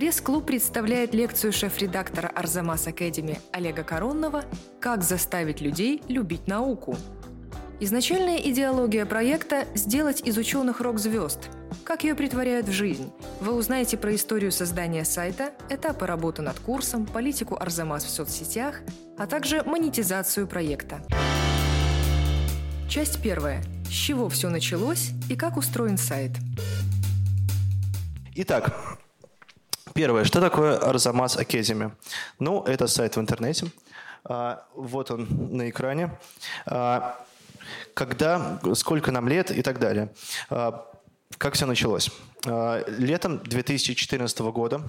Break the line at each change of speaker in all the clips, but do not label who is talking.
Пресс-клуб представляет лекцию шеф-редактора Арзамас Академи Олега Коронного «Как заставить людей любить науку». Изначальная идеология проекта – сделать из ученых рок-звезд. Как ее притворяют в жизнь? Вы узнаете про историю создания сайта, этапы работы над курсом, политику Арзамас в соцсетях, а также монетизацию проекта. Часть первая. С чего все началось и как устроен сайт?
Итак, первое. Что такое Арзамас Академи? Ну, это сайт в интернете. А, вот он на экране. А, когда, сколько нам лет и так далее. А, как все началось? Летом 2014 года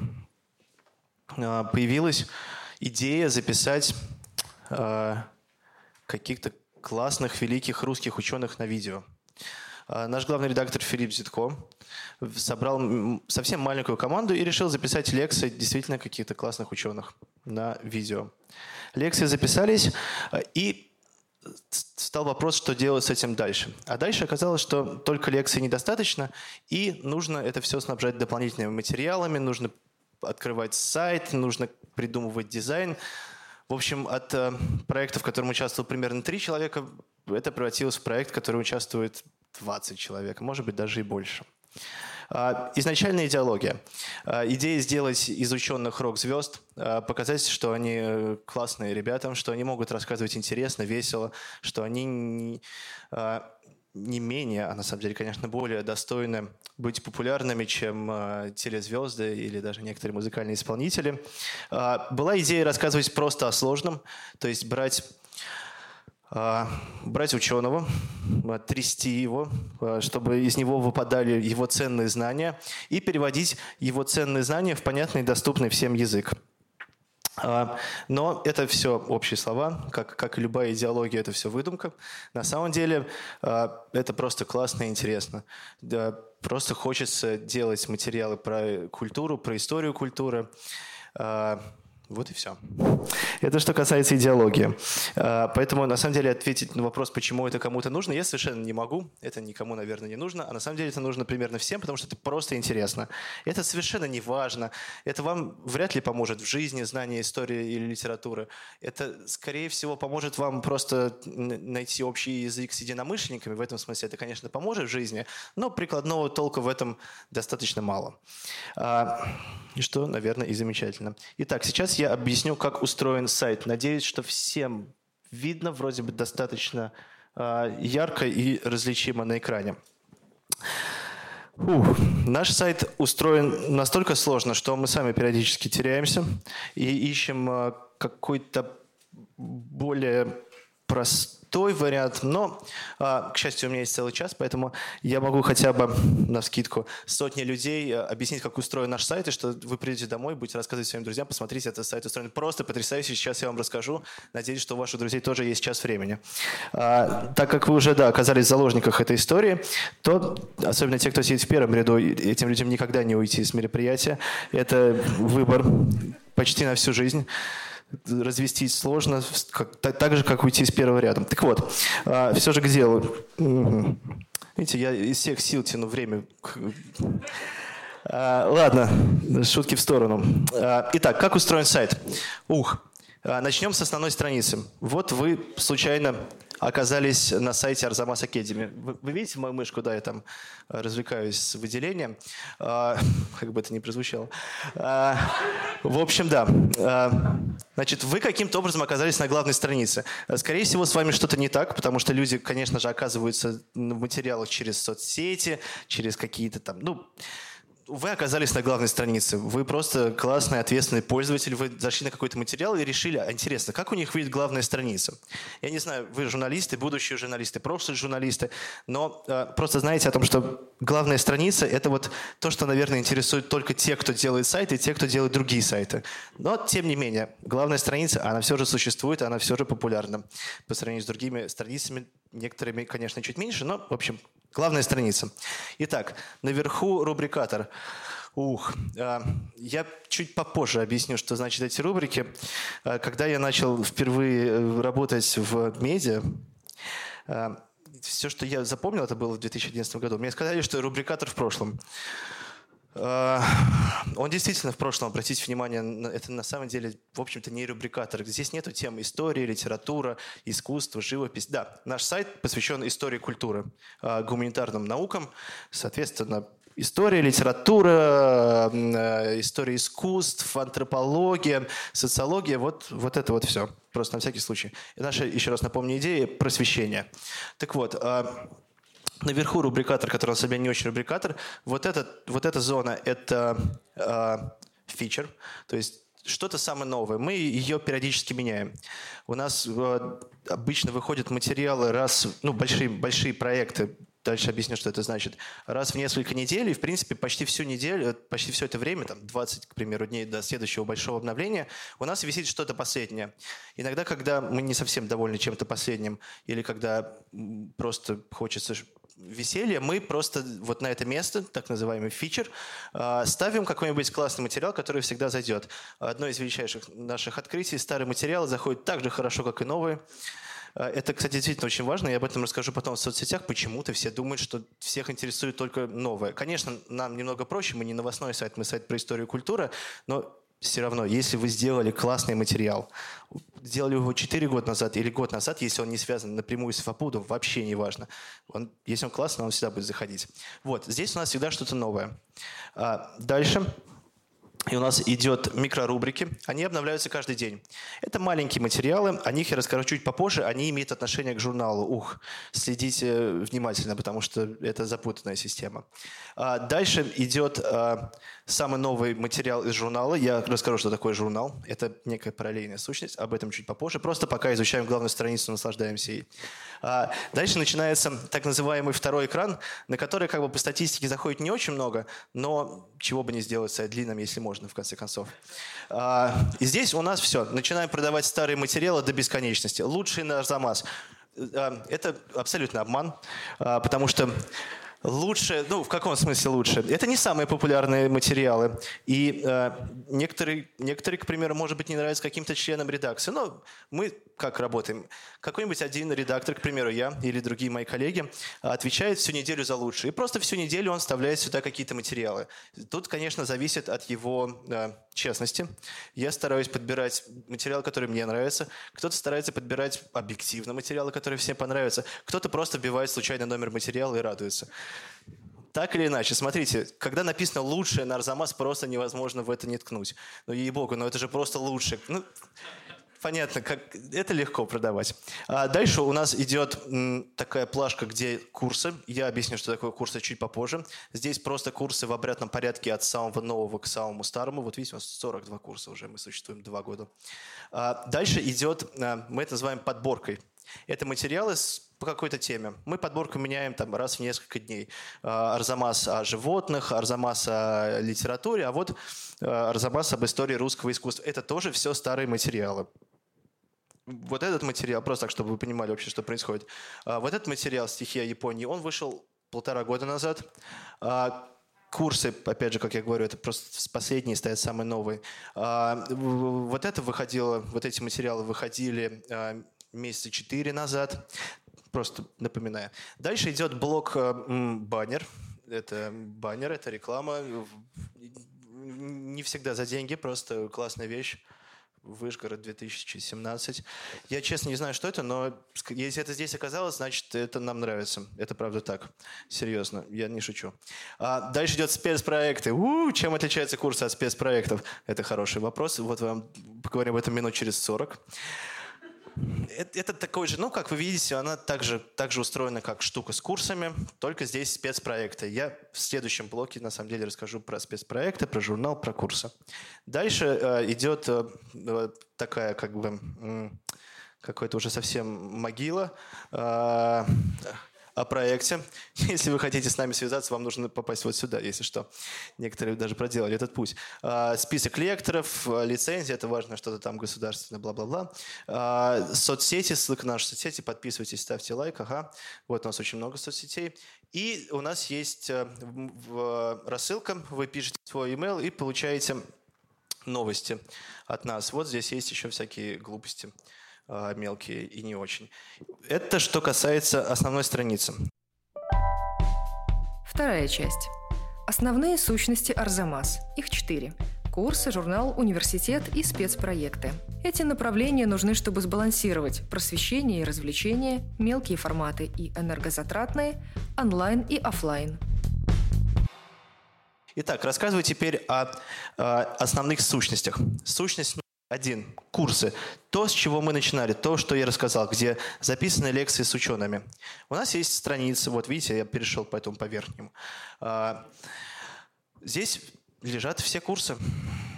появилась идея записать каких-то классных, великих русских ученых на видео. Наш главный редактор Филипп Зитко собрал совсем маленькую команду и решил записать лекции действительно каких-то классных ученых на видео. Лекции записались, и стал вопрос, что делать с этим дальше. А дальше оказалось, что только лекции недостаточно, и нужно это все снабжать дополнительными материалами, нужно открывать сайт, нужно придумывать дизайн. В общем, от э, проекта, в котором участвовал примерно три человека, это превратилось в проект, в котором участвует 20 человек, может быть, даже и больше. А, изначальная идеология. А, идея сделать из ученых рок-звезд, а, показать, что они классные ребята, что они могут рассказывать интересно, весело, что они не, не менее, а на самом деле, конечно, более достойны быть популярными, чем телезвезды или даже некоторые музыкальные исполнители. Была идея рассказывать просто о сложном, то есть брать а, брать ученого, а, трясти его, а, чтобы из него выпадали его ценные знания, и переводить его ценные знания в понятный и доступный всем язык. Но это все общие слова, как, как и любая идеология, это все выдумка. На самом деле это просто классно и интересно. Просто хочется делать материалы про культуру, про историю культуры. Вот и все. Это что касается идеологии. А, поэтому, на самом деле, ответить на вопрос, почему это кому-то нужно, я совершенно не могу. Это никому, наверное, не нужно. А на самом деле это нужно примерно всем, потому что это просто интересно. Это совершенно не важно. Это вам вряд ли поможет в жизни, знание истории или литературы. Это, скорее всего, поможет вам просто найти общий язык с единомышленниками. В этом смысле это, конечно, поможет в жизни, но прикладного толка в этом достаточно мало. А, и что, наверное, и замечательно. Итак, сейчас я объясню, как устроен сайт. Надеюсь, что всем видно вроде бы достаточно э, ярко и различимо на экране. Ух, наш сайт устроен настолько сложно, что мы сами периодически теряемся и ищем э, какой-то более простой простой вариант, но, а, к счастью, у меня есть целый час, поэтому я могу хотя бы на вскидку сотни людей а, объяснить, как устроен наш сайт, и что вы придете домой, будете рассказывать своим друзьям, посмотрите, этот сайт устроен просто потрясающе. Сейчас я вам расскажу. Надеюсь, что у ваших друзей тоже есть час времени. А, так как вы уже, да, оказались в заложниках этой истории, то, особенно те, кто сидит в первом ряду, этим людям никогда не уйти с мероприятия. Это выбор почти на всю жизнь развестись сложно, как, так, так же, как уйти с первого ряда. Так вот, а, все же к делу. Видите, я из всех сил тяну время. А, ладно, шутки в сторону. А, итак, как устроен сайт? Ух, начнем с основной страницы. Вот вы случайно оказались на сайте Арзамас Академи. Вы, вы видите мою мышку, да, я там э, развлекаюсь с выделением, а, как бы это ни прозвучало. А, в общем, да. А, значит, вы каким-то образом оказались на главной странице. Скорее всего, с вами что-то не так, потому что люди, конечно же, оказываются в материалах через соцсети, через какие-то там, ну, вы оказались на главной странице. Вы просто классный, ответственный пользователь. Вы зашли на какой-то материал и решили, а интересно, как у них выйдет главная страница? Я не знаю, вы журналисты, будущие журналисты, прошлые журналисты, но э, просто знаете о том, что главная страница – это вот то, что, наверное, интересует только те, кто делает сайты, и те, кто делает другие сайты. Но, тем не менее, главная страница, она все же существует, она все же популярна по сравнению с другими страницами, некоторыми, конечно, чуть меньше, но, в общем, Главная страница. Итак, наверху рубрикатор. Ух, а, я чуть попозже объясню, что значит эти рубрики. А, когда я начал впервые э, работать в медиа, а, все, что я запомнил, это было в 2011 году. Мне сказали, что рубрикатор в прошлом. Он действительно в прошлом, обратите внимание, это на самом деле, в общем-то, не рубрикатор. Здесь нету тем истории, литература, искусство, живопись. Да, наш сайт посвящен истории культуры, а, гуманитарным наукам. Соответственно, История, литература, э, история искусств, антропология, социология, вот, вот это вот все. Просто на всякий случай. И наша, еще раз напомню, идея – просвещения. Так вот, а, наверху рубрикатор, который на себя не очень рубрикатор, вот, этот, вот эта зона – это фичер, то есть что-то самое новое. Мы ее периодически меняем. У нас э, обычно выходят материалы раз, ну, большие, большие проекты Дальше объясню, что это значит. Раз в несколько недель, и, в принципе, почти всю неделю, почти все это время, там 20, к примеру, дней до следующего большого обновления, у нас висит что-то последнее. Иногда, когда мы не совсем довольны чем-то последним, или когда просто хочется веселья, мы просто вот на это место, так называемый фичер, а, ставим какой-нибудь классный материал, который всегда зайдет. Одно из величайших наших открытий – старые материалы заходят так же хорошо, как и новые. А, это, кстати, действительно очень важно. Я об этом расскажу потом в соцсетях. Почему-то все думают, что всех интересует только новое. Конечно, нам немного проще. Мы не новостной сайт, мы сайт про историю и культуру. Но все равно, если вы сделали классный материал, сделали его 4 года назад или год назад, если он не связан напрямую с Фапудом, вообще не важно. Он, если он классный, он всегда будет заходить. Вот, здесь у нас всегда что-то новое. А, дальше. И у нас идет микрорубрики. Они обновляются каждый день. Это маленькие материалы. О них я расскажу чуть попозже. Они имеют отношение к журналу. Ух, следите внимательно, потому что это запутанная система. А дальше идет а, самый новый материал из журнала. Я расскажу, что такое журнал. Это некая параллельная сущность. Об этом чуть попозже. Просто пока изучаем главную страницу, наслаждаемся ей. А дальше начинается так называемый второй экран, на который как бы по статистике заходит не очень много, но чего бы не сделать с длинным, если можно, в конце концов. А, и здесь у нас все. Начинаем продавать старые материалы до бесконечности. Лучший наш замаз. А, это абсолютно обман, потому что Лучше, ну в каком смысле лучше? Это не самые популярные материалы. И э, некоторые, некоторые, к примеру, может быть, не нравятся каким-то членам редакции. Но мы как работаем? Какой-нибудь один редактор, к примеру, я или другие мои коллеги, отвечает всю неделю за лучшее. И просто всю неделю он вставляет сюда какие-то материалы. Тут, конечно, зависит от его э, честности. Я стараюсь подбирать материалы, которые мне нравятся. Кто-то старается подбирать объективно материалы, которые всем понравятся. Кто-то просто вбивает случайно номер материала и радуется. Так или иначе, смотрите, когда написано «лучшее» на Арзамас, просто невозможно в это не ткнуть. Ну, ей-богу, но это же просто лучше. Ну, понятно, как это легко продавать. А дальше у нас идет такая плашка, где курсы. Я объясню, что такое курсы чуть попозже. Здесь просто курсы в обратном порядке от самого нового к самому старому. Вот видите, у нас 42 курса уже, мы существуем два года. А дальше идет, а, мы это называем подборкой. Это материалы с по какой-то теме. Мы подборку меняем там раз в несколько дней. А, Арзамас о животных, Арзамас о литературе, а вот а, Арзамас об истории русского искусства. Это тоже все старые материалы. Вот этот материал, просто так, чтобы вы понимали вообще, что происходит. А, вот этот материал «Стихия Японии», он вышел полтора года назад. Курсы, опять же, как я говорю, это просто последние стоят самые новые. Вот это выходило, вот эти материалы выходили месяца четыре назад. Просто напоминаю. Дальше идет блок э, баннер. Это баннер, это реклама. Не всегда за деньги, просто классная вещь. Вышгород 2017. Я честно не знаю, что это, но если это здесь оказалось, значит, это нам нравится. Это правда так. Серьезно, я не шучу. А дальше идет спецпроекты. У-у, чем отличается курс от спецпроектов? Это хороший вопрос. Вот вам поговорим об этом минут через 40. Это, это такой же, ну, как вы видите, она также, также устроена, как штука с курсами, только здесь спецпроекты. Я в следующем блоке, на самом деле, расскажу про спецпроекты, про журнал, про курсы. Дальше э, идет э, такая, как бы, э, какой-то уже совсем могила. Э, о проекте. Если вы хотите с нами связаться, вам нужно попасть вот сюда, если что. Некоторые даже проделали этот путь. А, список лекторов, а, лицензия, это важно, что-то там государственное, бла-бла-бла. А, соцсети, ссылка на наши соцсети, подписывайтесь, ставьте лайк, ага. Вот у нас очень много соцсетей. И у нас есть э, рассылка, вы пишете свой email и получаете новости от нас. Вот здесь есть еще всякие глупости. А, мелкие и не очень. Это что касается основной страницы.
Вторая часть. Основные сущности Арзамас. Их четыре. Курсы, журнал, университет и спецпроекты. Эти направления нужны, чтобы сбалансировать просвещение и развлечение, мелкие форматы и энергозатратные, онлайн и офлайн.
Итак, рассказываю теперь о, о основных сущностях. Сущность один. Курсы. То, с чего мы начинали, то, что я рассказал, где записаны лекции с учеными. У нас есть страницы, вот видите, я перешел по этому по верхнему. А, здесь лежат все курсы.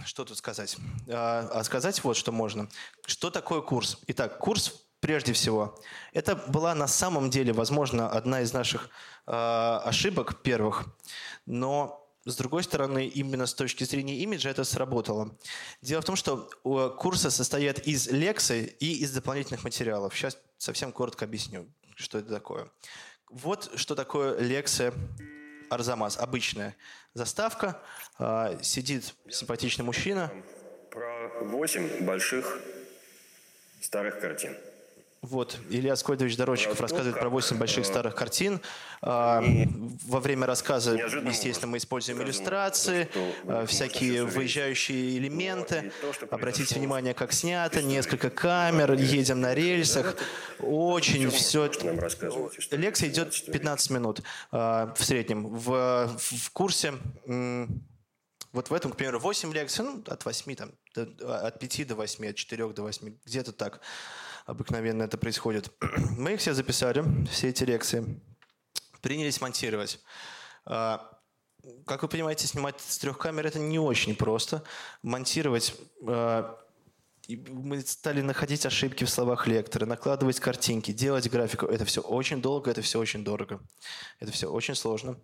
Что тут сказать? А, а сказать вот, что можно. Что такое курс? Итак, курс прежде всего. Это была на самом деле, возможно, одна из наших э, ошибок первых, но с другой стороны, именно с точки зрения имиджа это сработало. Дело в том, что курсы состоят из лекций и из дополнительных материалов. Сейчас совсем коротко объясню, что это такое. Вот что такое лекция Арзамас, обычная. Заставка, э, сидит симпатичный мужчина.
Про восемь больших старых картин.
Вот, Илья Скольдович Дорожчиков рассказывает про 8 больших старых картин. А, во время рассказа, естественно, мы используем иллюстрации, а, всякие выезжающие элементы. Обратите внимание, как снято, несколько камер, едем на рельсах. Очень все... Лекция идет 15 минут в среднем. В, в курсе вот в этом, к примеру, 8 лекций, ну, от 8, там, от 5 до 8, от 4 до 8, где-то так обыкновенно это происходит. Мы их все записали, все эти лекции, принялись монтировать. А, как вы понимаете, снимать с трех камер это не очень просто. Монтировать а, мы стали находить ошибки в словах лектора, накладывать картинки, делать графику. Это все очень долго, это все очень дорого. Это все очень сложно.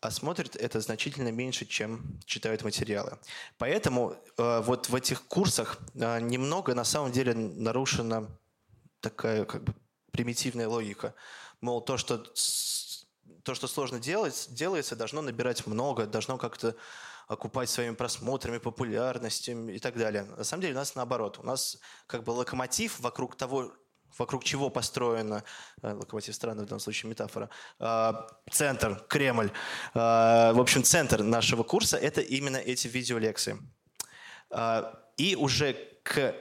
А смотрят это значительно меньше, чем читают материалы. Поэтому э, вот в этих курсах э, немного на самом деле нарушена такая как бы примитивная логика. Мол, то, что, то, что сложно делать, делается, должно набирать много, должно как-то окупать своими просмотрами, популярностью и так далее. На самом деле у нас наоборот. У нас как бы локомотив вокруг того, вокруг чего построена, э, локомотив странный в данном случае метафора, э, центр, Кремль. Э, в общем, центр нашего курса – это именно эти видеолекции. И уже к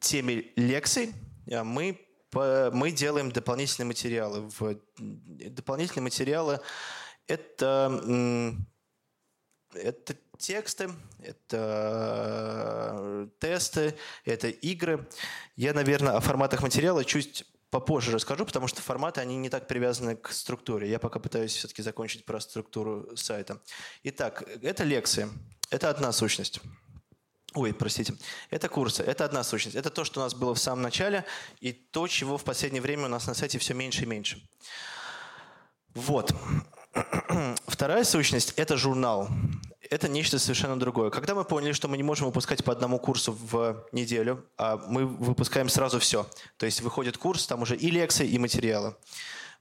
теме лекций мы, мы делаем дополнительные материалы. Дополнительные материалы – это, это тексты, это тесты, это игры. Я, наверное, о форматах материала чуть попозже расскажу, потому что форматы, они не так привязаны к структуре. Я пока пытаюсь все-таки закончить про структуру сайта. Итак, это лекции. Это одна сущность. Ой, простите. Это курсы. Это одна сущность. Это то, что у нас было в самом начале, и то, чего в последнее время у нас на сайте все меньше и меньше. Вот. Вторая сущность – это журнал. Это нечто совершенно другое. Когда мы поняли, что мы не можем выпускать по одному курсу в неделю, а мы выпускаем сразу все. То есть выходит курс, там уже и лекции, и материалы.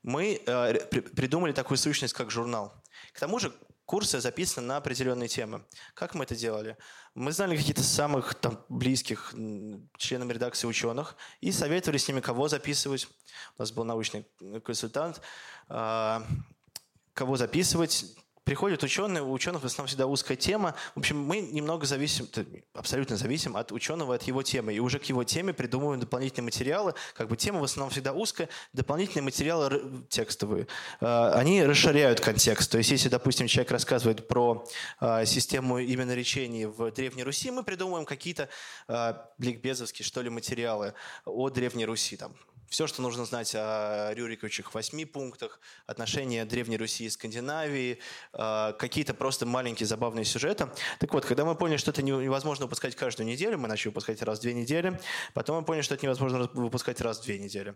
Мы э, придумали такую сущность, как журнал. К тому же курсы записаны на определенные темы. Как мы это делали? Мы знали каких-то самых там, близких членам редакции ученых и советовали с ними, кого записывать. У нас был научный консультант. А, кого записывать, приходят ученые, у ученых в основном всегда узкая тема. В общем, мы немного зависим, абсолютно зависим от ученого, от его темы. И уже к его теме придумываем дополнительные материалы. Как бы тема в основном всегда узкая. Дополнительные материалы текстовые. А, они расширяют контекст. То есть, если, допустим, человек рассказывает про а, систему именно речений в Древней Руси, мы придумываем какие-то а, ликбезовские, что ли, материалы о Древней Руси. Там, все, что нужно знать о Рюриковичах восьми пунктах, отношения Древней Руси и Скандинавии, а, какие-то просто маленькие забавные сюжеты. Так вот, когда мы поняли, что это невозможно выпускать каждую неделю, мы начали выпускать раз в две недели, потом мы поняли, что это невозможно выпускать раз в две недели.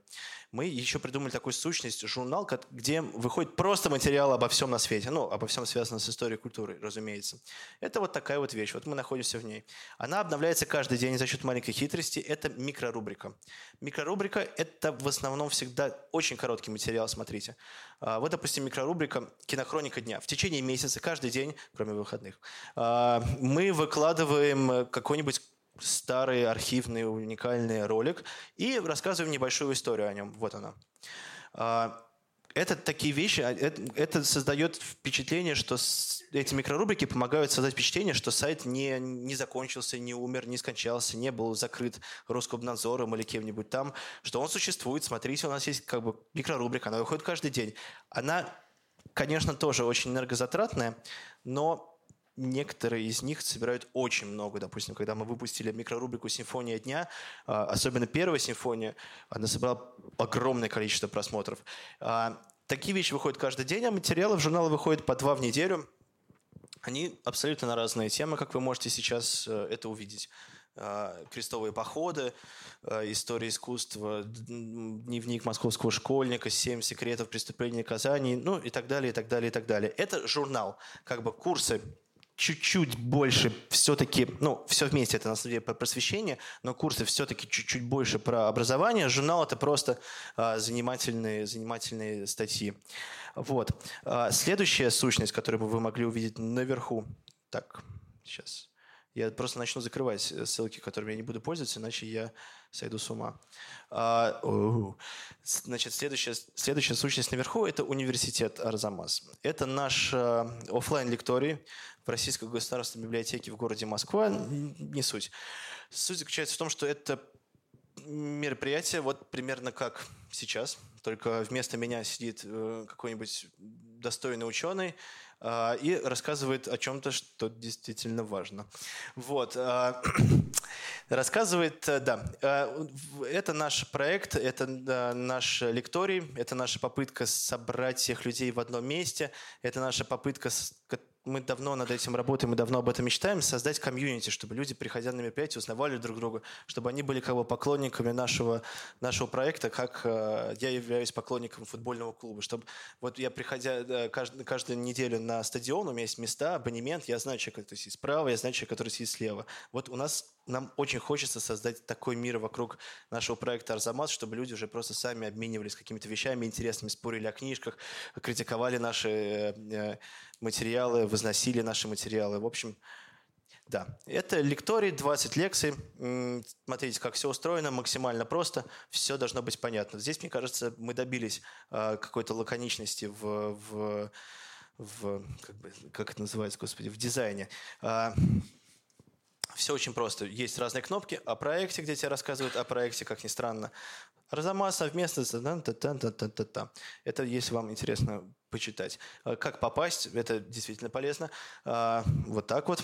Мы еще придумали такую сущность, журнал, где выходит просто материал обо всем на свете, ну, обо всем связанном с историей культуры, разумеется. Это вот такая вот вещь, вот мы находимся в ней. Она обновляется каждый день за счет маленькой хитрости, это микрорубрика. Микрорубрика – это это в основном всегда очень короткий материал, смотрите. А, вот, допустим, микрорубрика «Кинохроника дня». В течение месяца, каждый день, кроме выходных, а, мы выкладываем какой-нибудь старый архивный уникальный ролик и рассказываем небольшую историю о нем. Вот она. Это такие вещи, а, это, это создает впечатление, что эти микрорубрики помогают создать впечатление, что сайт не, не закончился, не умер, не скончался, не был закрыт Роскомнадзором или кем-нибудь там, что он существует. Смотрите, у нас есть как бы микрорубрика, она выходит каждый день. Она, конечно, тоже очень энергозатратная, но некоторые из них собирают очень много. Допустим, когда мы выпустили микрорубрику «Симфония дня», а, особенно первая симфония, она собрала огромное количество просмотров. А, такие вещи выходят каждый день, а материалы в журналы выходят по два в неделю. Они абсолютно на разные темы, как вы можете сейчас э, это увидеть а, крестовые походы, история искусства, дневник московского школьника, семь секретов преступления Казани, ну и так далее, и так далее, и так далее. Это журнал, как бы курсы чуть-чуть больше все-таки, ну, все вместе это на самом деле про просвещение, но курсы все-таки чуть-чуть больше про образование. Журнал это просто а, занимательные, занимательные статьи. Вот. А, следующая сущность, которую бы вы могли увидеть наверху. Так, сейчас. Я просто начну закрывать э, ссылки, которыми я не буду пользоваться, иначе я сойду с ума. А, значит, следующая, следующая сущность наверху – это университет Арзамас. Это наш а, офлайн лекторий в Российской государственной библиотеке в городе Москва. Не суть. Суть заключается в том, что это мероприятие вот примерно как сейчас, только вместо меня сидит э, какой-нибудь достойный ученый, а, и рассказывает о чем-то, что действительно важно. Вот. А, рассказывает, э, да, а, это наш проект, это наш лекторий, это наша попытка собрать всех людей в одном месте, это наша попытка мы давно над этим работаем, мы давно об этом мечтаем, создать комьюнити, чтобы люди, приходя на мероприятие, узнавали друг друга, чтобы они были как бы поклонниками нашего, нашего проекта, как э, я являюсь поклонником футбольного клуба, чтобы вот я, приходя э, каждую, каждую неделю на стадион, у меня есть места, абонемент, я знаю человека, который сидит справа, я знаю человека, который сидит слева. Вот у нас нам очень хочется создать такой мир вокруг нашего проекта «Арзамас», чтобы люди уже просто сами обменивались какими-то вещами интересными, спорили о книжках, критиковали наши э, материалы, возносили наши материалы. В общем, да, это лекторий, 20 лекций. Смотрите, как все устроено, максимально просто, все должно быть понятно. Здесь, мне кажется, мы добились э, какой-то лаконичности в, в, в как, бы, как это называется, господи, в дизайне. Все очень просто. Есть разные кнопки о проекте, где тебе рассказывают о проекте, как ни странно. Арзамас совместно. Это если вам интересно почитать. А как попасть, это действительно полезно. А, вот так вот.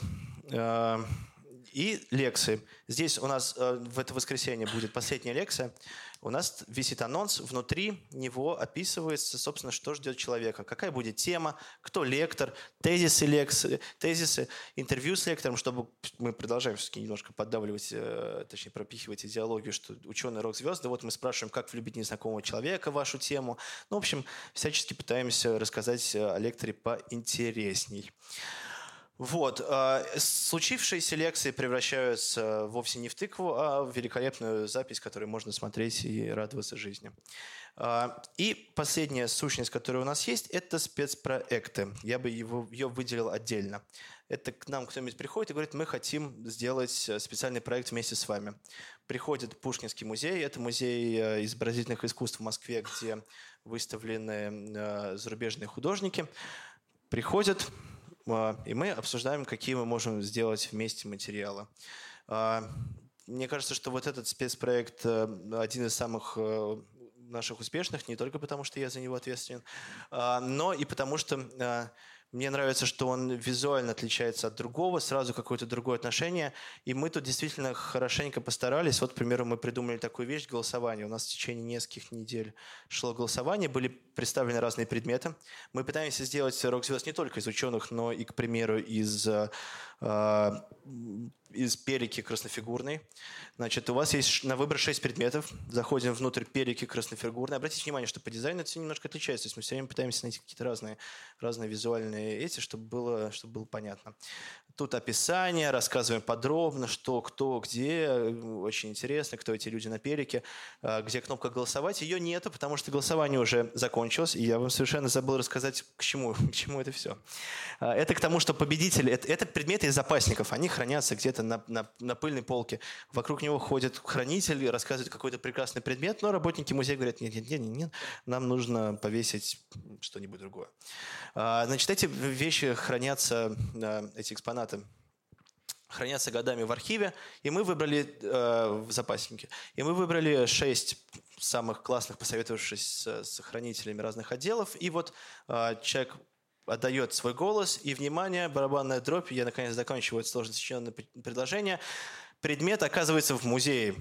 И лекции. Здесь у нас э, в это воскресенье будет последняя лекция. У нас висит анонс, внутри него описывается, собственно, что ждет человека, какая будет тема, кто лектор, тезисы, лекции, тезисы, интервью с лектором, чтобы мы продолжаем все-таки немножко поддавливать, э, точнее пропихивать идеологию, что ученый рок-звезды. Вот мы спрашиваем, как влюбить незнакомого человека, вашу тему. Ну, в общем, всячески пытаемся рассказать о лекторе поинтересней. Вот. А, случившиеся лекции превращаются вовсе не в тыкву, а в великолепную запись, которую можно смотреть и радоваться жизни. А, и последняя сущность, которая у нас есть, это спецпроекты. Я бы его, ее выделил отдельно. Это к нам кто-нибудь приходит и говорит, мы хотим сделать специальный проект вместе с вами. Приходит Пушкинский музей, это музей э, изобразительных искусств в Москве, где выставлены э, зарубежные художники. Приходят, и мы обсуждаем, какие мы можем сделать вместе материалы. А, мне кажется, что вот этот спецпроект э, один из самых э, наших успешных, не только потому, что я за него ответственен, а, но и потому, что мне нравится, что он визуально отличается от другого, сразу какое-то другое отношение. И мы тут действительно хорошенько постарались. Вот, к примеру, мы придумали такую вещь – голосование. У нас в течение нескольких недель шло голосование, были представлены разные предметы. Мы пытаемся сделать рок-звезд не только из ученых, но и, к примеру, из э, из перики краснофигурной. Значит, у вас есть на выбор 6 предметов. Заходим внутрь перики краснофигурной. Обратите внимание, что по дизайну это все немножко отличается. То есть мы все время пытаемся найти какие-то разные, разные визуальные эти, чтобы было, чтобы было понятно. Тут описание, рассказываем подробно, что, кто, где. Очень интересно, кто эти люди на перике. А, где кнопка «Голосовать». Ее нету, потому что голосование уже закончилось. И я вам совершенно забыл рассказать, к чему, к чему это все. А, это к тому, что победитель... Это, это предметы запасников. Они хранятся где-то на, на, на пыльной полке. Вокруг него ходит хранитель, рассказывает какой-то прекрасный предмет, но работники музея говорят, нет, нет, нет, нет, нет нам нужно повесить что-нибудь другое. А, значит, эти вещи хранятся, а, эти экспонаты хранятся годами в архиве, и мы выбрали э, в запаснике. И мы выбрали шесть самых классных, посоветовавшись с, с хранителями разных отделов. И вот э, человек отдает свой голос, и, внимание, барабанная дробь, я наконец заканчиваю это сложно сочиненное предложение, предмет оказывается в музее.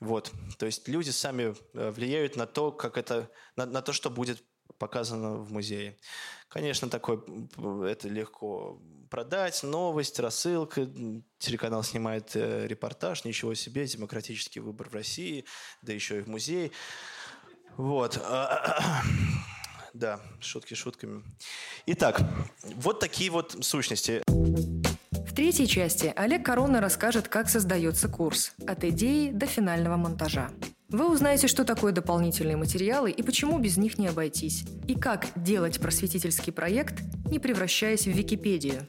Вот. То есть люди сами э, влияют на то, как это, на, на то, что будет показано в музее. Конечно, такое это легко продать, новость, рассылка, телеканал снимает э, репортаж, ничего себе, демократический выбор в России, да еще и в музее. Вот. Да, шутки шутками. Итак, вот такие вот сущности.
В третьей части Олег Корона расскажет, как создается курс от идеи до финального монтажа. Вы узнаете, что такое дополнительные материалы и почему без них не обойтись, и как делать просветительский проект, не превращаясь в Википедию.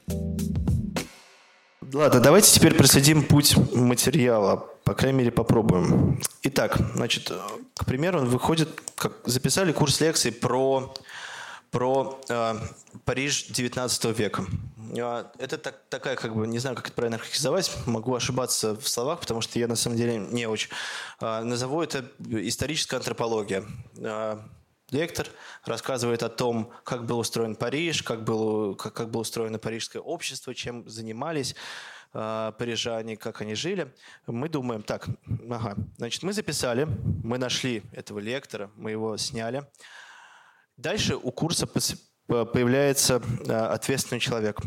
Ладно, давайте теперь проследим путь материала. По крайней мере, попробуем. Итак, значит, к примеру, он выходит, как записали курс лекций про, про э, Париж 19 века. А, это так, такая, как бы, не знаю, как это правильно характеризовать, могу ошибаться в словах, потому что я на самом деле не очень. Э, назову это историческая антропология. Э, Лектор рассказывает о том, как был устроен Париж, как было, как, как было устроено парижское общество, чем занимались парижане, как они жили. Мы думаем, так, ага, значит, мы записали, мы нашли этого лектора, мы его сняли. Дальше у курса появляется э, ответственный человек.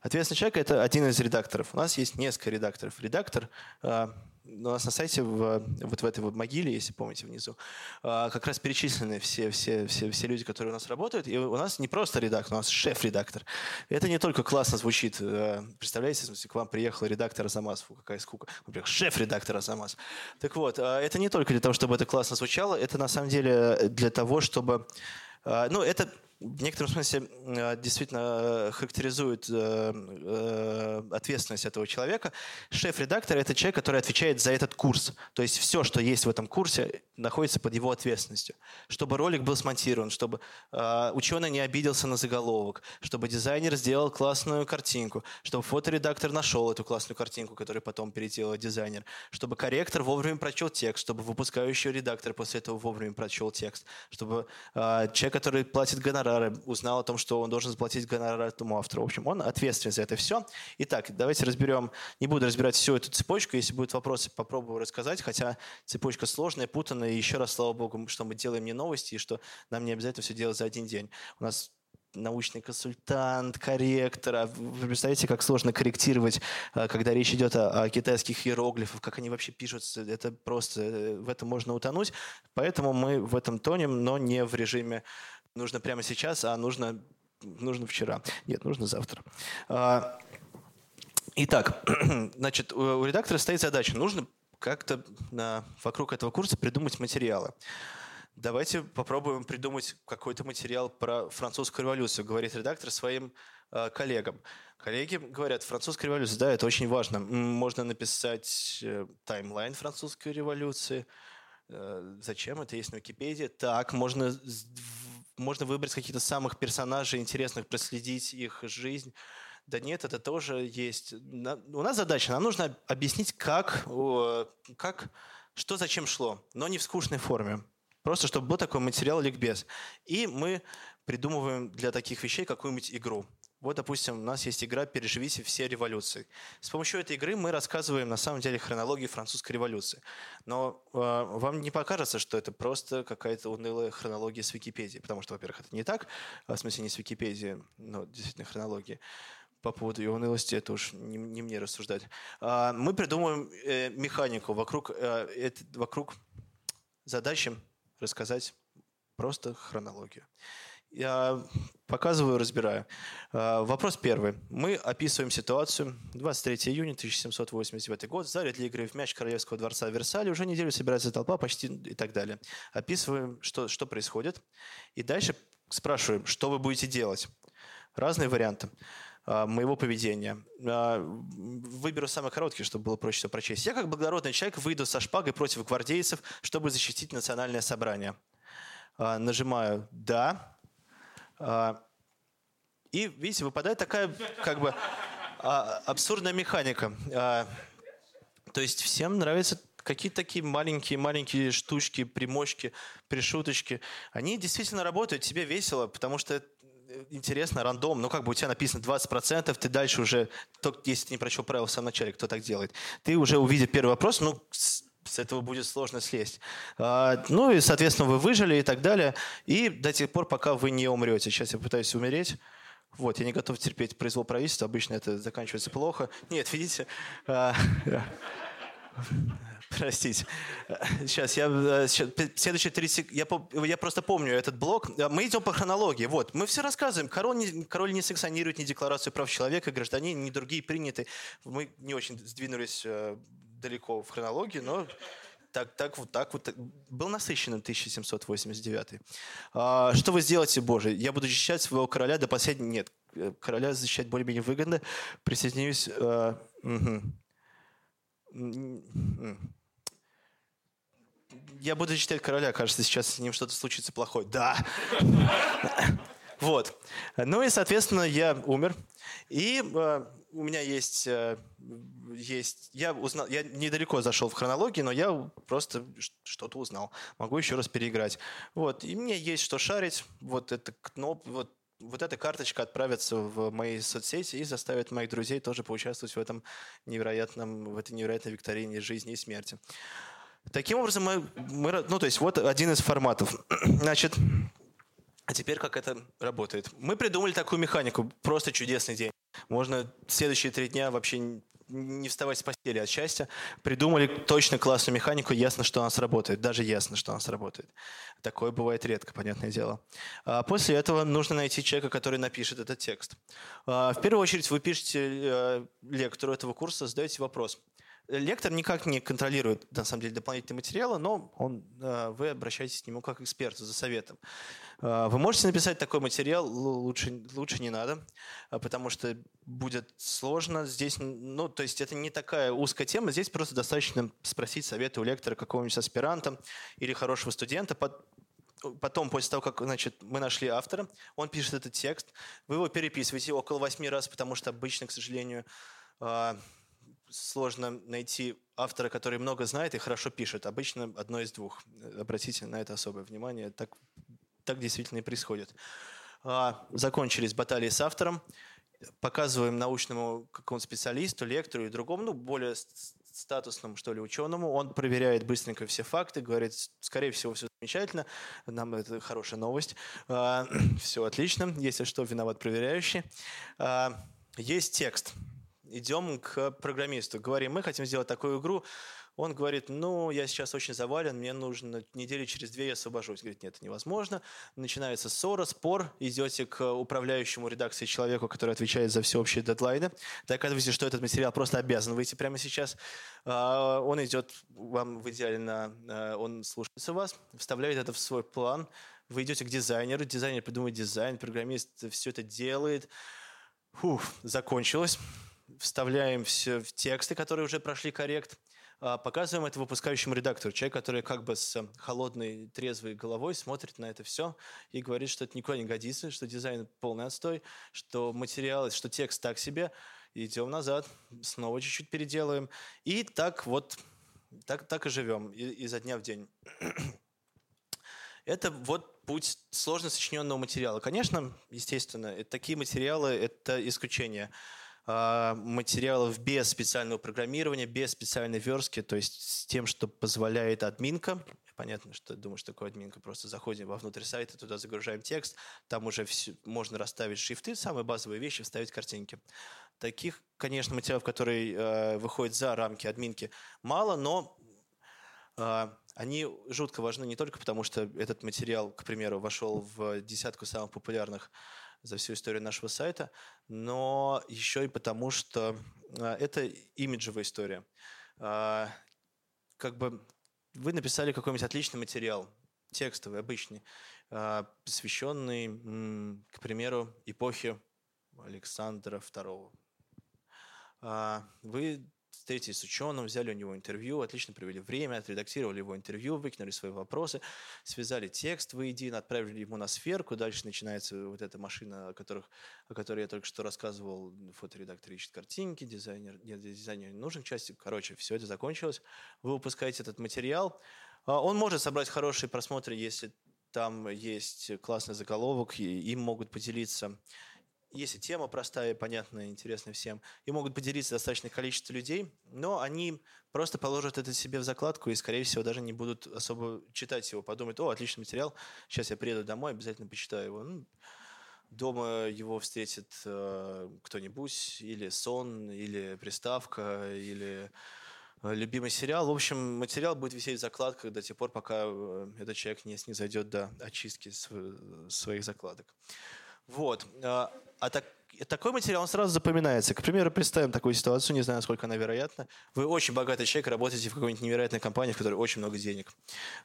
Ответственный человек – это один из редакторов. У нас есть несколько редакторов. Редактор э, у нас на сайте, в, вот в этой вот могиле, если помните внизу, а, как раз перечислены все, все, все, все люди, которые у нас работают. И у нас не просто редактор, у нас шеф-редактор. Это не только классно звучит. Э, представляете, если к вам приехал редактор Азамас, фу, какая скука. Шеф-редактор Азамас. Так вот, а, это не только для того, чтобы это классно звучало, это на самом деле для того, чтобы... А, ну, это в некотором смысле э, действительно э, характеризует э, ответственность этого человека. Шеф-редактор – это человек, который отвечает за этот курс. То есть все, что есть в этом курсе, находится под его ответственностью. Чтобы ролик был смонтирован, чтобы ученый не обиделся на заголовок, чтобы дизайнер сделал классную картинку, чтобы фоторедактор нашел эту классную картинку, которую потом переделал дизайнер, чтобы корректор вовремя прочел текст, чтобы выпускающий редактор после этого вовремя прочел текст, чтобы человек, который платит гонорар, гонорары, узнал о том, что он должен заплатить гонорар этому автору. В общем, он ответственен за это все. Итак, давайте разберем, не буду разбирать всю эту цепочку, если будут вопросы, попробую рассказать, хотя цепочка сложная, путанная, и еще раз, слава богу, что мы делаем не новости, и что нам не обязательно все делать за один день. У нас научный консультант, корректор. А вы представляете, как сложно корректировать, а, когда речь идет о, о китайских иероглифах, как они вообще пишутся. Это просто, э, в этом можно утонуть. Поэтому мы в этом тонем, но не в режиме нужно прямо сейчас, а нужно, нужно вчера. Нет, нужно завтра. А, итак, значит, у редактора стоит задача. Нужно как-то вокруг этого курса придумать материалы. Давайте попробуем придумать какой-то материал про французскую революцию, говорит редактор своим э, коллегам. Коллеги говорят, французская революция, да, это очень важно. Можно написать э, таймлайн французской революции. Э, зачем это есть на Википедии? Так, можно можно выбрать каких-то самых персонажей интересных, проследить их жизнь. Да нет, это тоже есть. У нас задача, нам нужно объяснить, как, как, что зачем шло, но не в скучной форме. Просто чтобы был такой материал ликбез. И мы придумываем для таких вещей какую-нибудь игру. Вот, допустим, у нас есть игра «Переживите все революции». С помощью этой игры мы рассказываем, на самом деле, хронологию французской революции. Но э, вам не покажется, что это просто какая-то унылая хронология с Википедии. Потому что, во-первых, это не так, в смысле не с Википедии, но действительно хронология по поводу ее унылости, это уж не, не мне рассуждать. А, мы придумываем э, механику вокруг, э, это, вокруг задачи рассказать просто хронологию. Я показываю, разбираю. А, вопрос первый. Мы описываем ситуацию. 23 июня 1789 год. В зале для игры в мяч Королевского дворца Версаля уже неделю собирается толпа почти и так далее. Описываем, что, что происходит. И дальше спрашиваем, что вы будете делать. Разные варианты. а, моего поведения. А, выберу самый короткий, чтобы было проще все прочесть. Я, как благородный человек, выйду со шпагой против гвардейцев, чтобы защитить национальное собрание. Нажимаю «Да». И, видите, выпадает такая как бы абсурдная механика. То есть всем нравятся какие-то такие маленькие-маленькие штучки, примочки, пришуточки. Они действительно работают, тебе весело, потому что интересно, рандом, ну как бы у тебя написано 20%, ты дальше уже, если ты не прочел правила в самом начале, кто так делает, ты уже увидев первый вопрос, ну с этого будет сложно слезть. А, ну и, соответственно, вы выжили и так далее. И до тех пор, пока вы не умрете. Сейчас я пытаюсь умереть. Вот, я не готов терпеть произвол правительства. Обычно это заканчивается плохо. Нет, видите? А, Простите. Сейчас, я, сейчас, следующие 30 я, я просто помню этот блок. Мы идем по хронологии. Вот, мы все рассказываем. Король не, король не санкционирует ни декларацию прав человека, гражданин, ни другие приняты. Мы не очень сдвинулись э, далеко в хронологии, но так, так, вот так вот. Был насыщенным 1789. А, что вы сделаете, Боже? Я буду защищать своего короля до последнего... Нет, э, короля защищать более-менее выгодно. Присоединюсь... А, угу я буду читать короля, кажется, сейчас с ним что-то случится плохое. Да. Вот. Ну и, соответственно, я умер. И э, у меня есть, э, есть... Я узнал... Я недалеко зашел в хронологии, но я просто что-то узнал. Могу еще раз переиграть. Вот. И мне есть что шарить. Вот эта кнопка... Вот вот эта карточка отправится в мои соцсети и заставит моих друзей тоже поучаствовать в этом невероятном, в этой невероятной викторине жизни и смерти. Таким образом, мы, мы, ну, то есть вот один из форматов. Значит, а теперь как это работает? Мы придумали такую механику. Просто чудесный день. Можно следующие три дня вообще не вставать с постели от счастья. Придумали точно классную механику, ясно, что она сработает. Даже ясно, что она сработает. Такое бывает редко, понятное дело. А после этого нужно найти человека, который напишет этот текст. А, в первую очередь вы пишете э, лектору этого курса, задаете вопрос. Лектор никак не контролирует, на самом деле, дополнительные материалы, но он, э, вы обращаетесь к нему как эксперту за советом. Э, вы можете написать такой материал, лучше, лучше не надо, э, потому что будет сложно. Здесь, ну, то есть это не такая узкая тема, здесь просто достаточно спросить совета у лектора какого-нибудь аспиранта или хорошего студента, потом, после того, как значит, мы нашли автора, он пишет этот текст, вы его переписываете около восьми раз, потому что обычно, к сожалению, сложно найти автора, который много знает и хорошо пишет. Обычно одно из двух. Обратите на это особое внимание. Так, так действительно и происходит. А, закончились баталии с автором. Показываем научному какому-то специалисту, лектору и другому, ну, более статусному, что ли, ученому. Он проверяет быстренько все факты, говорит, скорее всего, все замечательно, нам это хорошая новость, а, все отлично, если что, виноват проверяющий. А, есть текст, идем к программисту, говорим, мы хотим сделать такую игру. Он говорит, ну, я сейчас очень завален, мне нужно недели через две я освобожусь. Говорит, нет, это невозможно. Начинается ссора, спор, идете к управляющему редакции человеку, который отвечает за все общие дедлайны. Доказываете, что этот материал просто обязан выйти прямо сейчас. А, он идет вам в идеале на... Он слушается вас, вставляет это в свой план. Вы идете к дизайнеру, дизайнер придумывает дизайн, программист все это делает. Фух, закончилось вставляем все в тексты, которые уже прошли коррект, а, показываем это выпускающему редактору, человек, который как бы с холодной, трезвой головой смотрит на это все и говорит, что это никуда не годится, что дизайн полный отстой, что материал, что текст так себе. Идем назад, снова чуть-чуть переделаем. И так вот, так, так и живем изо дня в день. Это вот путь сложно сочиненного материала. Конечно, естественно, такие материалы – это исключение. А, материалов без специального программирования, без специальной верстки, то есть с тем, что позволяет админка. Понятно, что думаю, что такое админка. Просто заходим вовнутрь сайта, туда загружаем текст, там уже все, можно расставить шрифты, самые базовые вещи, вставить картинки. Таких, конечно, материалов, которые э, выходят за рамки админки, мало, но э, они жутко важны не только потому, что этот материал, к примеру, вошел в десятку самых популярных за всю историю нашего сайта, но еще и потому, что а, это имиджевая история. А, как бы вы написали какой-нибудь отличный материал, текстовый, обычный, а, посвященный, к примеру, эпохе Александра II. Вы встретились с ученым, взяли у него интервью, отлично провели время, отредактировали его интервью, выкинули свои вопросы, связали текст воедино, отправили ему на сферку, дальше начинается вот эта машина, о, которых, о которой я только что рассказывал, фоторедактор ищет картинки, дизайнер, нет, дизайнер не нужен части, короче, все это закончилось, вы выпускаете этот материал, а, он может собрать хорошие просмотры, если там есть классный заголовок, и им могут поделиться если тема простая, понятная, интересная всем, и могут поделиться достаточное количество людей, но они просто положат это себе в закладку и, скорее всего, даже не будут особо читать его, подумают, о, отличный материал, сейчас я приеду домой, обязательно почитаю его. Ну, дома его встретит э, кто-нибудь, или сон, или приставка, или э, любимый сериал. В общем, материал будет висеть в закладках до тех пор, пока э, этот человек не снизойдет до очистки своих закладок. Вот. А, так, такой материал он сразу запоминается. К примеру, представим такую ситуацию, не знаю, насколько она вероятна. Вы очень богатый человек, работаете в какой-нибудь невероятной компании, в которой очень много денег.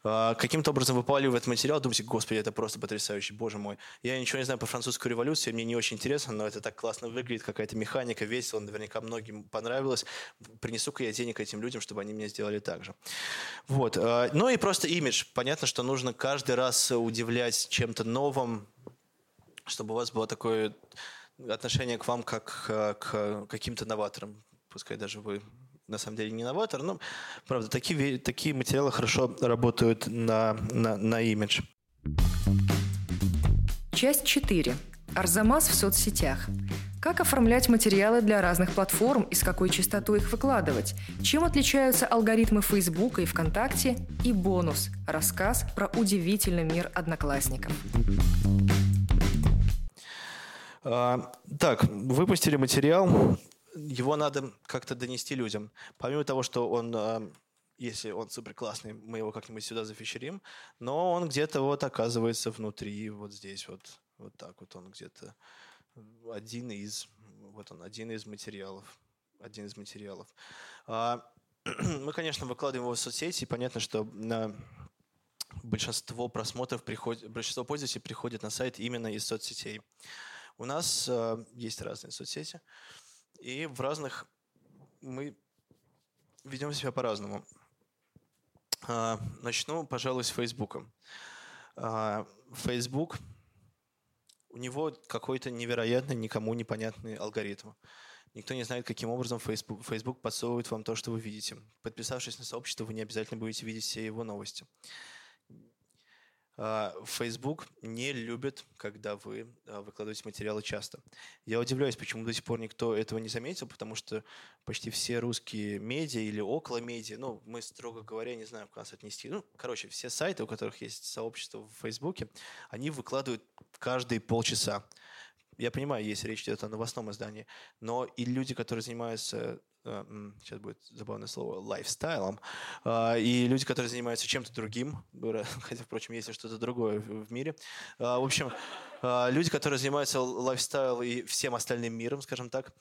А, каким-то образом выпаливая этот материал, думаете, господи, это просто потрясающе, боже мой. Я ничего не знаю про французскую революцию, мне не очень интересно, но это так классно выглядит, какая-то механика, весело, наверняка многим понравилось. Принесу-ка я денег этим людям, чтобы они мне сделали так же. Вот. А, ну и просто имидж. Понятно, что нужно каждый раз удивлять чем-то новым, чтобы у вас было такое отношение к вам как э, к каким-то новаторам. Пускай даже вы на самом деле не новатор, но, правда, такие, такие материалы хорошо работают на, на, на имидж.
Часть 4. Арзамас в соцсетях. Как оформлять материалы для разных платформ и с какой частотой их выкладывать? Чем отличаются алгоритмы Facebook и ВКонтакте? И бонус – рассказ про удивительный мир одноклассников.
А, так, выпустили материал, его надо как-то донести людям. Помимо того, что он, а, если он супер классный, мы его как-нибудь сюда зафичерим, но он где-то вот оказывается внутри, вот здесь вот, вот так вот он где-то один из, вот он, один из материалов, один из материалов. А, мы, конечно, выкладываем его в соцсети, и понятно, что на большинство просмотров приходит, большинство пользователей приходит на сайт именно из соцсетей. У нас э, есть разные соцсети, и в разных мы ведем себя по-разному. Э, начну, пожалуй, с Фейсбука. Э, Facebook, у него какой-то невероятный, никому непонятный алгоритм. Никто не знает, каким образом Facebook, Facebook подсовывает вам то, что вы видите. Подписавшись на сообщество, вы не обязательно будете видеть все его новости. А, Facebook не любит, когда вы а, выкладываете материалы часто. Я удивляюсь, почему до сих пор никто этого не заметил, потому что почти все русские медиа или около медиа, ну, мы, строго говоря, не знаем, как нас отнести. Ну, короче, все сайты, у которых есть сообщество в Фейсбуке, они выкладывают каждые полчаса. Я понимаю, если речь идет о новостном издании, но и люди, которые занимаются сейчас э, будет забавное слово, лайфстайлом, а, и люди, которые занимаются чем-то другим, хотя, впрочем, есть что-то другое в мире. А, в общем, а, люди, которые занимаются лайфстайл и всем остальным миром, скажем так,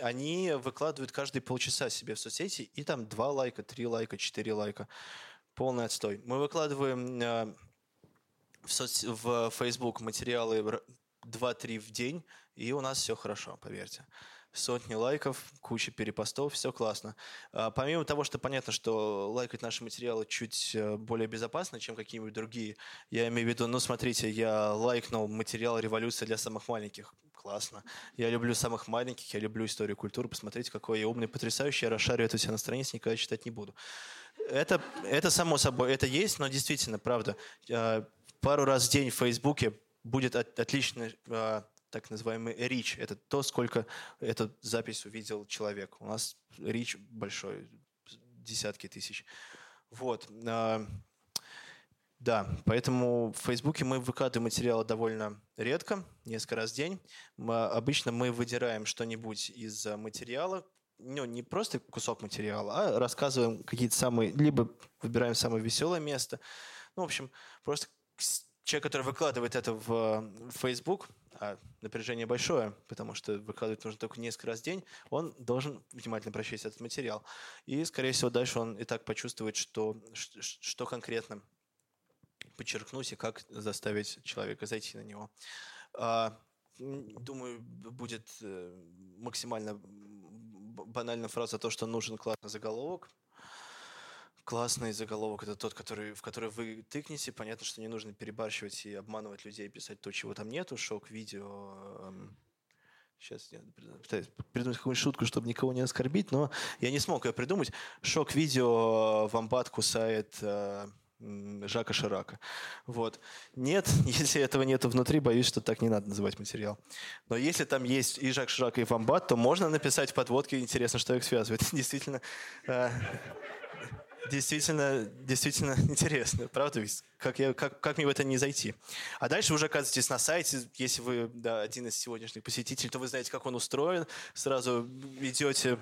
они выкладывают каждые полчаса себе в соцсети, и там два лайка, три лайка, четыре лайка. Полный отстой. Мы выкладываем в, соц... в Facebook материалы 2-3 в день, и у нас все хорошо, поверьте сотни лайков, куча перепостов, все классно. А, помимо того, что понятно, что лайкать наши материалы чуть э, более безопасно, чем какие-нибудь другие, я имею в виду, ну смотрите, я лайкнул материал «Революция для самых маленьких». Классно. Я люблю самых маленьких, я люблю историю культуры. Посмотрите, какой я умный, потрясающий. Я расшарю это все на странице, никогда читать не буду. Это, это само собой, это есть, но действительно, правда, э, пару раз в день в Фейсбуке будет отлично э, так называемый reach. Это то, сколько эту запись увидел человек. У нас reach большой, десятки тысяч. Вот. А, да, поэтому в Фейсбуке мы выкладываем материалы довольно редко, несколько раз в день. Мы, обычно мы выдираем что-нибудь из материала, ну, не просто кусок материала, а рассказываем какие-то самые, либо выбираем самое веселое место. Ну, в общем, просто человек, который выкладывает это в, в Facebook, а напряжение большое, потому что выкладывать нужно только несколько раз в день, он должен внимательно прочесть этот материал. И, скорее всего, дальше он и так почувствует, что, что конкретно подчеркнуть и как заставить человека зайти на него. А, думаю, будет э, максимально банальная фраза то, что нужен классный заголовок. Классный заголовок это тот, который, в который вы тыкнете. Понятно, что не нужно перебарщивать и обманывать людей, писать то, чего там нету. Шок, видео. Сейчас я пытаюсь придумать какую-нибудь шутку, чтобы никого не оскорбить, но я не смог ее придумать. Шок, видео, вамбат кусает э, Жака Ширака. Вот. Нет, если этого нет внутри, боюсь, что так не надо называть материал. Но если там есть и Жак Ширак, и Вамбат, то можно написать в подводке, интересно, что их связывает. Действительно, э, действительно, действительно интересно. Правда? Как, я, как, как мне в это не зайти? А дальше вы уже оказываетесь на сайте. Если вы да, один из сегодняшних посетителей, то вы знаете, как он устроен. Сразу идете...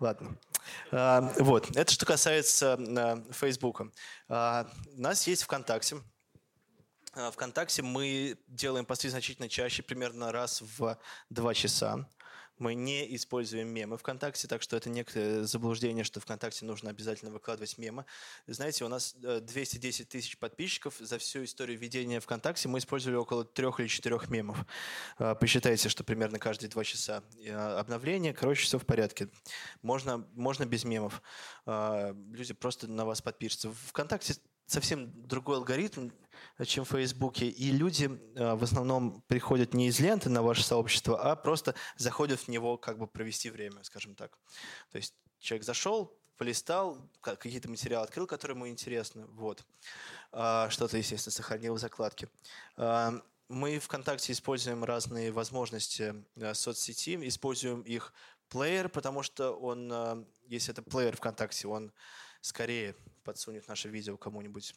Ладно. А, вот. Это что касается Фейсбука. А, у нас есть ВКонтакте. А, ВКонтакте мы делаем посты значительно чаще, примерно раз в два часа. Мы не используем мемы ВКонтакте, так что это некое заблуждение, что ВКонтакте нужно обязательно выкладывать мемы. Знаете, у нас 210 э, тысяч подписчиков. За всю историю ведения ВКонтакте мы использовали около трех или четырех мемов. А, посчитайте, что примерно каждые два часа э, обновление. Короче, все в порядке. Можно, можно без мемов. А, люди просто на вас подпишутся. ВКонтакте совсем другой алгоритм, чем в Фейсбуке. И люди э, в основном приходят не из ленты на ваше сообщество, а просто заходят в него как бы провести время, скажем так. То есть человек зашел, полистал, какие-то материалы открыл, которые ему интересны, вот. А, что-то, естественно, сохранил в закладке. А, мы в ВКонтакте используем разные возможности э, соцсети, используем их плеер, потому что он, э, если это плеер ВКонтакте, он скорее подсунет наше видео кому-нибудь.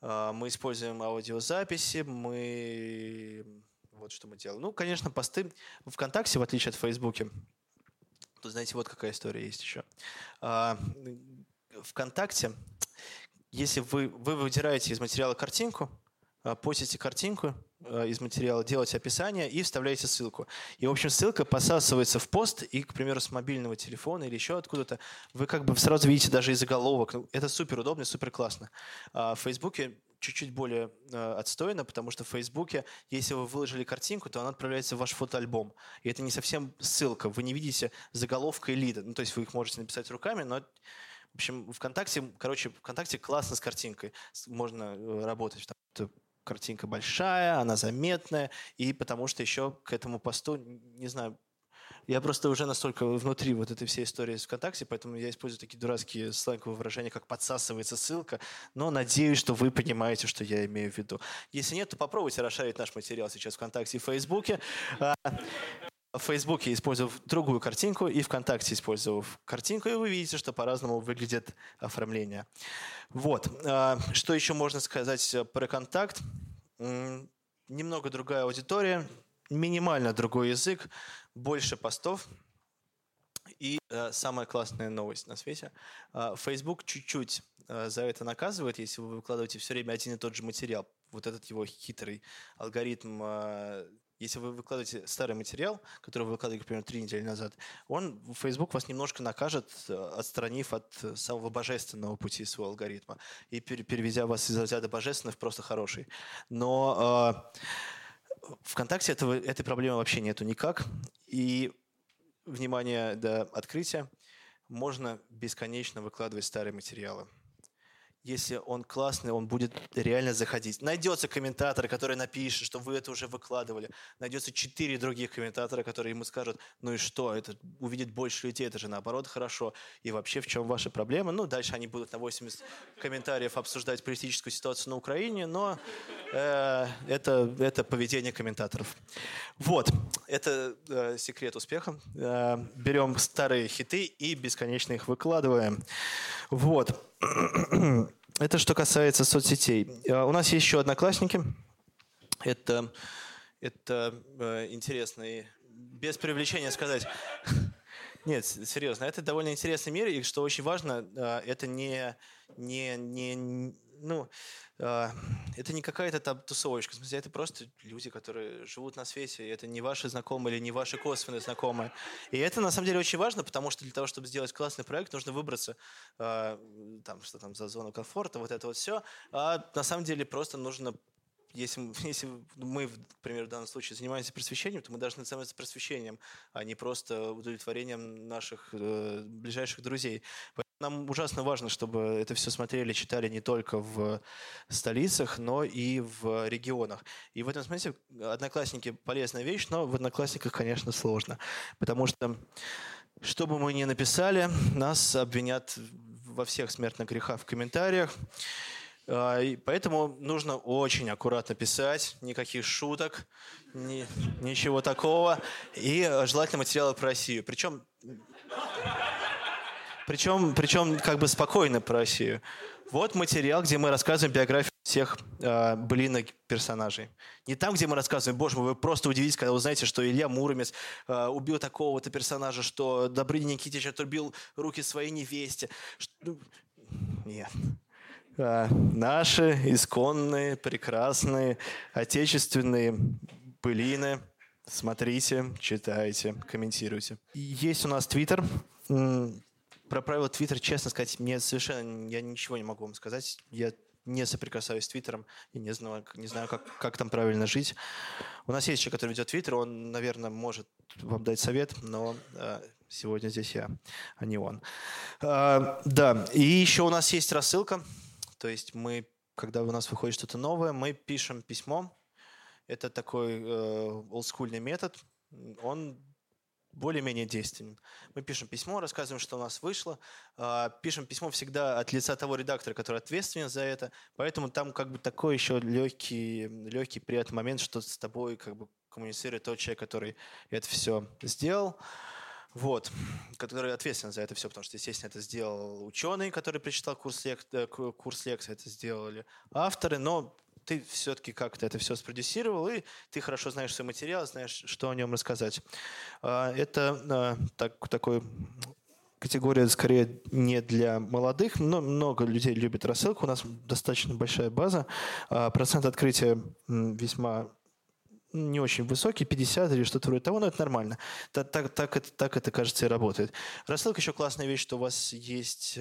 А, мы используем аудиозаписи, мы... Вот что мы делаем. Ну, конечно, посты ВКонтакте, в отличие от Фейсбуке. Тут, знаете, вот какая история есть еще. А, ВКонтакте, если вы, вы выдираете из материала картинку, постите картинку, Э, из материала делать описание и вставляете ссылку. И, в общем, ссылка посасывается в пост, и, к примеру, с мобильного телефона или еще откуда-то, вы как бы сразу видите даже и заголовок. Ну, это супер удобно, супер классно. А в Фейсбуке чуть-чуть более э, отстойно, потому что в Фейсбуке, если вы выложили картинку, то она отправляется в ваш фотоальбом. И это не совсем ссылка. Вы не видите заголовка и лида. Ну, то есть вы их можете написать руками, но в общем, ВКонтакте, короче, ВКонтакте классно с картинкой. Можно э, работать картинка большая, она заметная, и потому что еще к этому посту, не знаю, я просто уже настолько внутри вот этой всей истории с ВКонтакте, поэтому я использую такие дурацкие сленговые выражения, как подсасывается ссылка, но надеюсь, что вы понимаете, что я имею в виду. Если нет, то попробуйте расширить наш материал сейчас ВКонтакте и Фейсбуке. В Фейсбуке использовав другую картинку и ВКонтакте использовав картинку, и вы видите, что по-разному выглядит оформление. Вот. А, что еще можно сказать про контакт? Немного другая аудитория, минимально другой язык, больше постов. И э, самая классная новость на свете. Э, Facebook чуть-чуть э, за это наказывает, если вы выкладываете все время один и тот же материал. Вот этот его хитрый алгоритм э, если вы выкладываете старый материал, который вы выкладывали, например, три недели назад, он, Facebook вас немножко накажет, э, отстранив от самого божественного пути своего алгоритма и переведя вас из разряда божественных в просто хороший. Но э, ВКонтакте этого, этой проблемы вообще нету никак. И, внимание, до открытия, можно бесконечно выкладывать старые материалы если он классный, он будет реально заходить. Найдется комментатор, который напишет, что вы это уже выкладывали. Найдется четыре других комментатора, которые ему скажут, ну и что, это увидит больше людей, это же наоборот хорошо. И вообще в чем ваша проблема? Ну, дальше они будут на 80 комментариев обсуждать политическую ситуацию на Украине, но э, это, это поведение комментаторов. Вот, это э, секрет успеха. Э, берем старые хиты и бесконечно их выкладываем. Вот. Это что касается соцсетей. А, у нас есть еще одноклассники. Это, это э, интересный, без привлечения сказать. Нет, серьезно, это довольно интересный мир, и что очень важно, э, это не, не, не, ну, э, это не какая-то там тусовочка, в смысле, это просто люди, которые живут на свете, и это не ваши знакомые или не ваши косвенные знакомые. И это на самом деле очень важно, потому что для того, чтобы сделать классный проект, нужно выбраться э, там, что там за зону комфорта, вот это вот все. А на самом деле просто нужно если, если мы, к примеру, в данном случае занимаемся просвещением, то мы должны заниматься просвещением, а не просто удовлетворением наших э, ближайших друзей. Нам ужасно важно, чтобы это все смотрели, читали не только в столицах, но и в регионах. И в этом смысле одноклассники полезная вещь, но в одноклассниках, конечно, сложно. Потому что, что бы мы ни написали, нас обвинят во всех смертных грехах в комментариях. А, поэтому нужно очень аккуратно писать, никаких шуток, ни, ничего такого. И желательно материалы про Россию. Причем причем, причем как бы спокойно про Россию. Вот материал, где мы рассказываем биографию всех э, былинок персонажей. Не там, где мы рассказываем, боже мой, вы просто удивитесь, когда узнаете, что Илья Муромец э, убил такого-то персонажа, что Добрыня Никитич отрубил руки своей невесте. Что... Ну, нет. А, наши исконные, прекрасные, отечественные былины. Смотрите, читайте, комментируйте. Есть у нас Твиттер. Про правила Твиттера, честно сказать, мне совершенно я ничего не могу вам сказать. Я не соприкасаюсь с Твиттером и не знаю, не знаю как, как там правильно жить. У нас есть человек, который ведет Твиттер, он, наверное, может вам дать совет, но э, сегодня здесь я, а не он. Э, да, и еще у нас есть рассылка, то есть мы, когда у нас выходит что-то новое, мы пишем письмо. Это такой э, олдскульный метод. Он более-менее действенен. Мы пишем письмо, рассказываем, что у нас вышло. А, пишем письмо всегда от лица того редактора, который ответственен за это. Поэтому там как бы такой еще легкий, легкий приятный момент, что с тобой как бы коммуницирует тот человек, который это все сделал. Вот, который ответственен за это все, потому что, естественно, это сделал ученый, который прочитал курс, лек... Э, курс лекции, это сделали авторы, но ты все-таки как-то это все спродюсировал, и ты хорошо знаешь свой материал, знаешь, что о нем рассказать. А, это а, так, такой категория скорее не для молодых, но много людей любят рассылку. У нас достаточно большая база. А, процент открытия весьма не очень высокий, 50 или что-то вроде того, но это нормально. Так, так, так, это, так это, кажется, и работает. Рассылка еще классная вещь, что у вас есть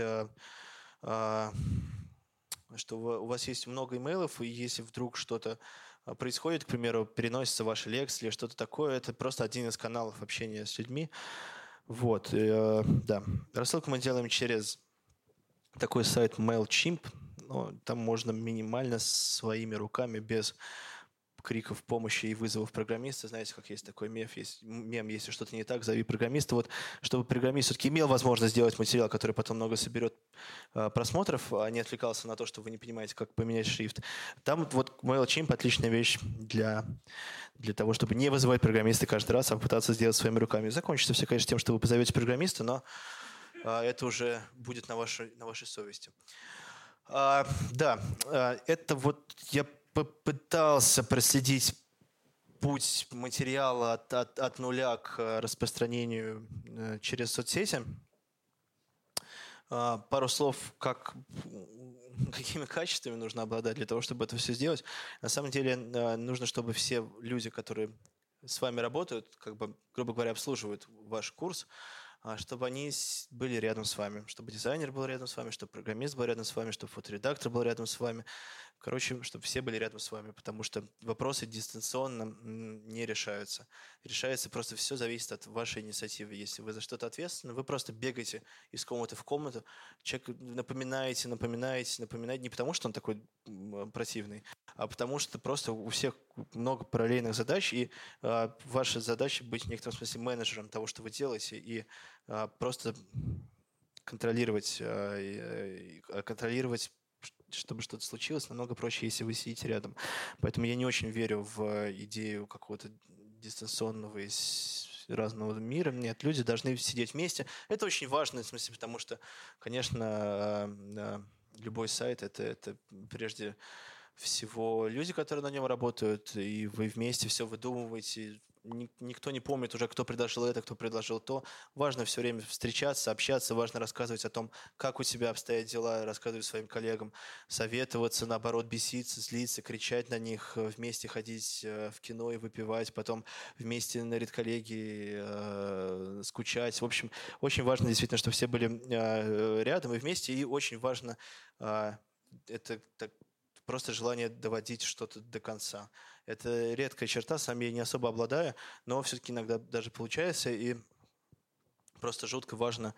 что у вас есть много имейлов, и если вдруг что-то а, происходит, к примеру, переносится ваша лекция или что-то такое, это просто один из каналов общения с людьми. Вот, э, да. Рассылку мы делаем через такой сайт MailChimp. Но там можно минимально своими руками, без криков помощи и вызовов программиста. Знаете, как есть такой мем, есть, мем, если что-то не так, зови программиста. Вот, чтобы программист все-таки имел возможность сделать материал, который потом много соберет э, просмотров, а не отвлекался на то, что вы не понимаете, как поменять шрифт. Там вот MailChimp отличная вещь для, для того, чтобы не вызывать программиста каждый раз, а попытаться сделать своими руками. Закончится все, конечно, тем, что вы позовете программиста, но э, это уже будет на вашей, на вашей совести. А, да, а, это вот я попытался проследить путь материала от, от, от нуля к распространению э, через соцсети. А, пару слов, как, какими качествами нужно обладать для того, чтобы это все сделать. На самом деле э, нужно, чтобы все люди, которые с вами работают, как бы, грубо говоря, обслуживают ваш курс, а, чтобы они были рядом с вами, чтобы дизайнер был рядом с вами, чтобы программист был рядом с вами, чтобы фоторедактор был рядом с вами. Короче, чтобы все были рядом с вами, потому что вопросы дистанционно не решаются. Решается просто все зависит от вашей инициативы. Если вы за что-то ответственны, вы просто бегаете из комнаты в комнату, человек напоминаете, напоминаете, напоминаете, не потому что он такой противный, а потому что просто у всех много параллельных задач, и э, ваша задача быть в некотором смысле менеджером того, что вы делаете, и э, просто контролировать, э, контролировать чтобы что-то случилось, намного проще, если вы сидите рядом. Поэтому я не очень верю в идею какого-то дистанционного из разного мира. Нет, люди должны сидеть вместе. Это очень важно, в смысле, потому что, конечно, любой сайт это, это прежде всего люди, которые на нем работают, и вы вместе все выдумываете, никто не помнит уже, кто предложил это, кто предложил то. Важно все время встречаться, общаться, важно рассказывать о том, как у тебя обстоят дела, рассказывать своим коллегам, советоваться, наоборот, беситься, злиться, кричать на них, вместе ходить э, в кино и выпивать, потом вместе на редколлегии э, скучать. В общем, очень важно действительно, чтобы все были э, рядом и вместе, и очень важно э, это так, просто желание доводить что-то до конца. Это редкая черта, сам я не особо обладаю, но все-таки иногда даже получается, и просто жутко важно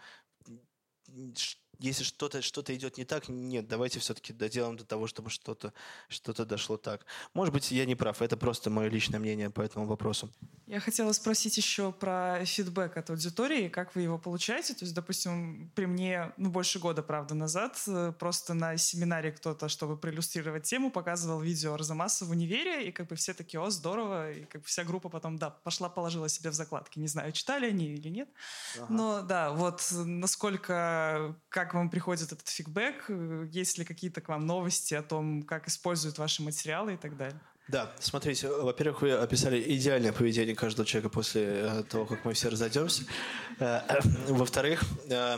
если что-то что идет не так, нет, давайте все-таки доделаем до того, чтобы что-то что дошло так. Может быть, я не прав, это просто мое личное мнение по этому вопросу.
Я хотела спросить еще про фидбэк от аудитории, как вы его получаете? То есть, допустим, при мне, ну, больше года, правда, назад, э, просто на семинаре кто-то, чтобы проиллюстрировать тему, показывал видео Арзамаса в универе, и как бы все такие, о, здорово, и как бы вся группа потом, да, пошла, положила себе в закладки. Не знаю, читали они или нет, ага. но да, вот насколько, как как вам приходит этот фидбэк, есть ли какие-то к вам новости о том, как используют ваши материалы и так далее?
Да, смотрите, во-первых, вы описали идеальное поведение каждого человека после э, того, как мы все разойдемся. Э, во-вторых, э,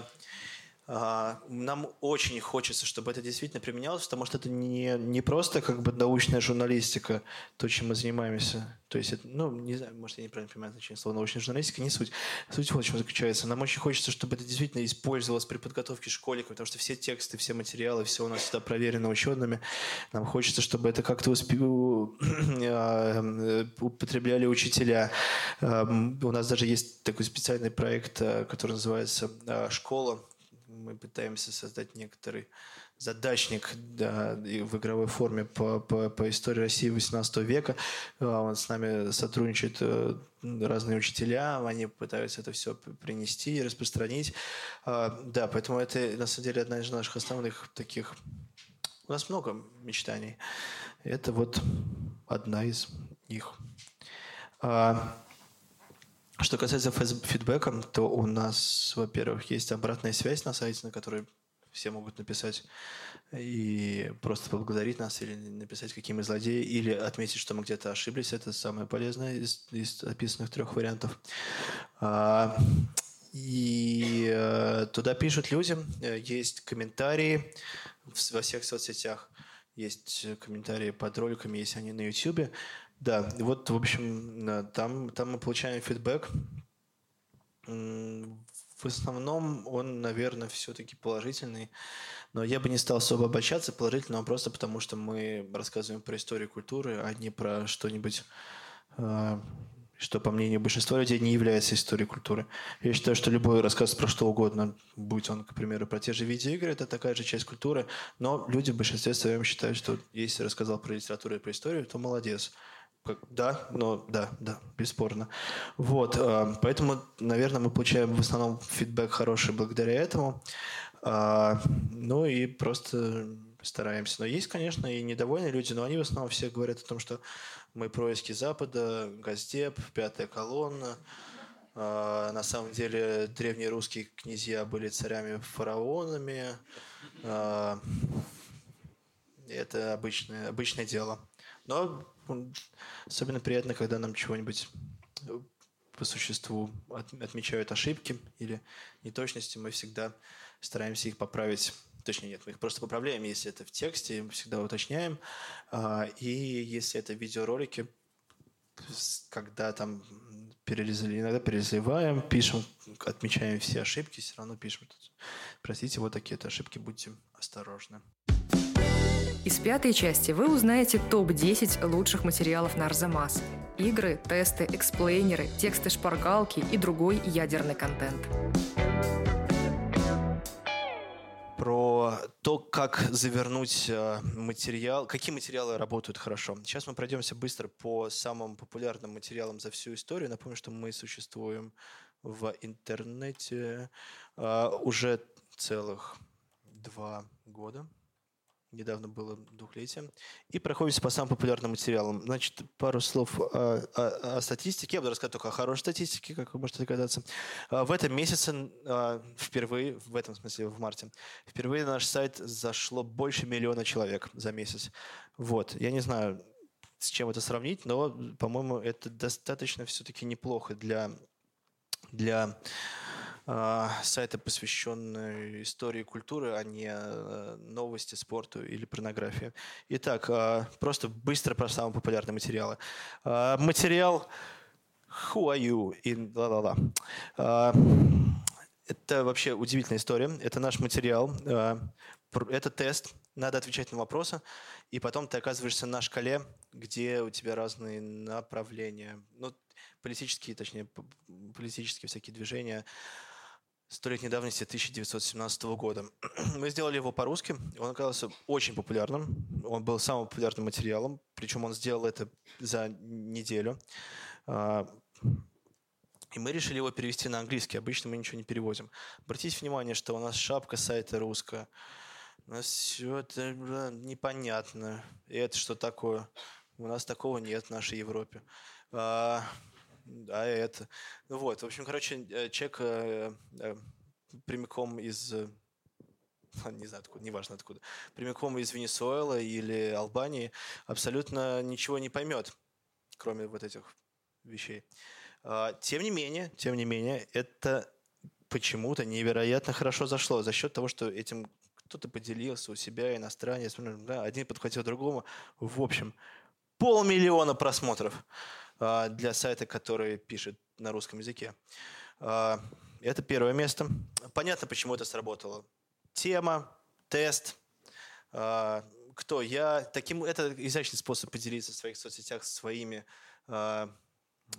нам очень хочется, чтобы это действительно применялось, потому что это не, не просто как бы научная журналистика, то, чем мы занимаемся. То есть, это, ну, не знаю, может, я неправильно понимаю значение слова научная журналистика, не суть. Суть вот в чем заключается. Нам очень хочется, чтобы это действительно использовалось при подготовке школьников, потому что все тексты, все материалы, все у нас всегда проверено учеными. Нам хочется, чтобы это как-то а, употребляли учителя. У нас даже есть такой специальный проект, а, который называется «Школа», мы пытаемся создать некоторый задачник да, в игровой форме по, по, по истории России 18 века. А, он с нами сотрудничает э, разные учителя, они пытаются это все принести и распространить. А, да, поэтому это на самом деле одна из наших основных таких... У нас много мечтаний. Это вот одна из них. А, что касается фидбэка, то у нас, во-первых, есть обратная связь на сайте, на которой все могут написать и просто поблагодарить нас, или написать, какие мы злодеи, или отметить, что мы где-то ошиблись. Это самое полезное из, из описанных трех вариантов. А, и э, туда пишут люди, есть комментарии во всех соцсетях, есть комментарии под роликами, если они на YouTube. Да, вот, в общем, там, там мы получаем фидбэк. В основном он, наверное, все-таки положительный. Но я бы не стал особо обольщаться положительно, просто потому что мы рассказываем про историю культуры, а не про что-нибудь, а, что, по мнению большинства людей, не является историей культуры. Я считаю, что любой рассказ про что угодно, будь он, к примеру, про те же видеоигры, это такая же часть культуры, но люди в большинстве своем считают, что если рассказал про литературу и про историю, то молодец. Да, но да, да, бесспорно. Вот, э, поэтому, наверное, мы получаем в основном фидбэк хороший благодаря этому. Э, ну и просто стараемся. Но есть, конечно, и недовольные люди, но они в основном все говорят о том, что мы происки Запада, Газдеп, пятая колонна. Э, на самом деле древние русские князья были царями-фараонами. Это обычное, обычное дело. Но особенно приятно, когда нам чего-нибудь э, по существу отмечают ошибки или неточности, мы всегда стараемся их поправить. Точнее, нет, мы их просто поправляем, если это в тексте, мы всегда уточняем. А, и если это видеоролики, когда там перелезли, иногда перелезливаем, пишем, отмечаем все ошибки, все равно пишем. Простите, вот такие-то ошибки, будьте осторожны.
Из пятой части вы узнаете топ-10 лучших материалов на Арзамас. Игры, тесты, эксплейнеры, тексты шпаргалки и другой ядерный контент.
Про то, как завернуть э, материал, какие материалы работают хорошо. Сейчас мы пройдемся быстро по самым популярным материалам за всю историю. Напомню, что мы существуем в интернете э, уже целых два года недавно было двухлетие, и проходимся по самым популярным материалам. Значит, пару слов о, о, о статистике. Я буду рассказывать только о хорошей статистике, как вы можете догадаться. А, в этом месяце а, впервые, в этом смысле в марте, впервые на наш сайт зашло больше миллиона человек за месяц. Вот. Я не знаю, с чем это сравнить, но, по-моему, это достаточно все-таки неплохо для, для сайты, посвященные истории культуры, а не э, новости, спорту или порнографии. Итак, а, просто быстро про самые популярные материалы. А, материал Who are you? in ла-ла-ла. Это вообще удивительная история. Это наш материал. Это тест надо отвечать на вопросы, и потом ты оказываешься на шкале, где у тебя разные направления, ну, политические, точнее, политические всякие движения, столетней давности 1917 года. Мы сделали его по-русски, он оказался очень популярным, он был самым популярным материалом, причем он сделал это за неделю. А, и мы решили его перевести на английский. Обычно мы ничего не переводим. Обратите внимание, что у нас шапка сайта русская. У нас все это непонятно. И это что такое? У нас такого нет в нашей Европе. А, а это. Ну вот, в общем, короче, э, человек э, э, прямиком из не знаю откуда, неважно откуда, прямиком из Венесуэлы или Албании абсолютно ничего не поймет, кроме вот этих вещей. А, тем не менее, тем не менее, это почему-то невероятно хорошо зашло за счет того, что этим кто-то поделился у себя, иностранец, да, один подхватил другому. В общем, полмиллиона просмотров для сайта, который пишет на русском языке. А, это первое место. Понятно, почему это сработало. Тема, тест, кто я. Таким, это изящный способ поделиться в своих соцсетях своими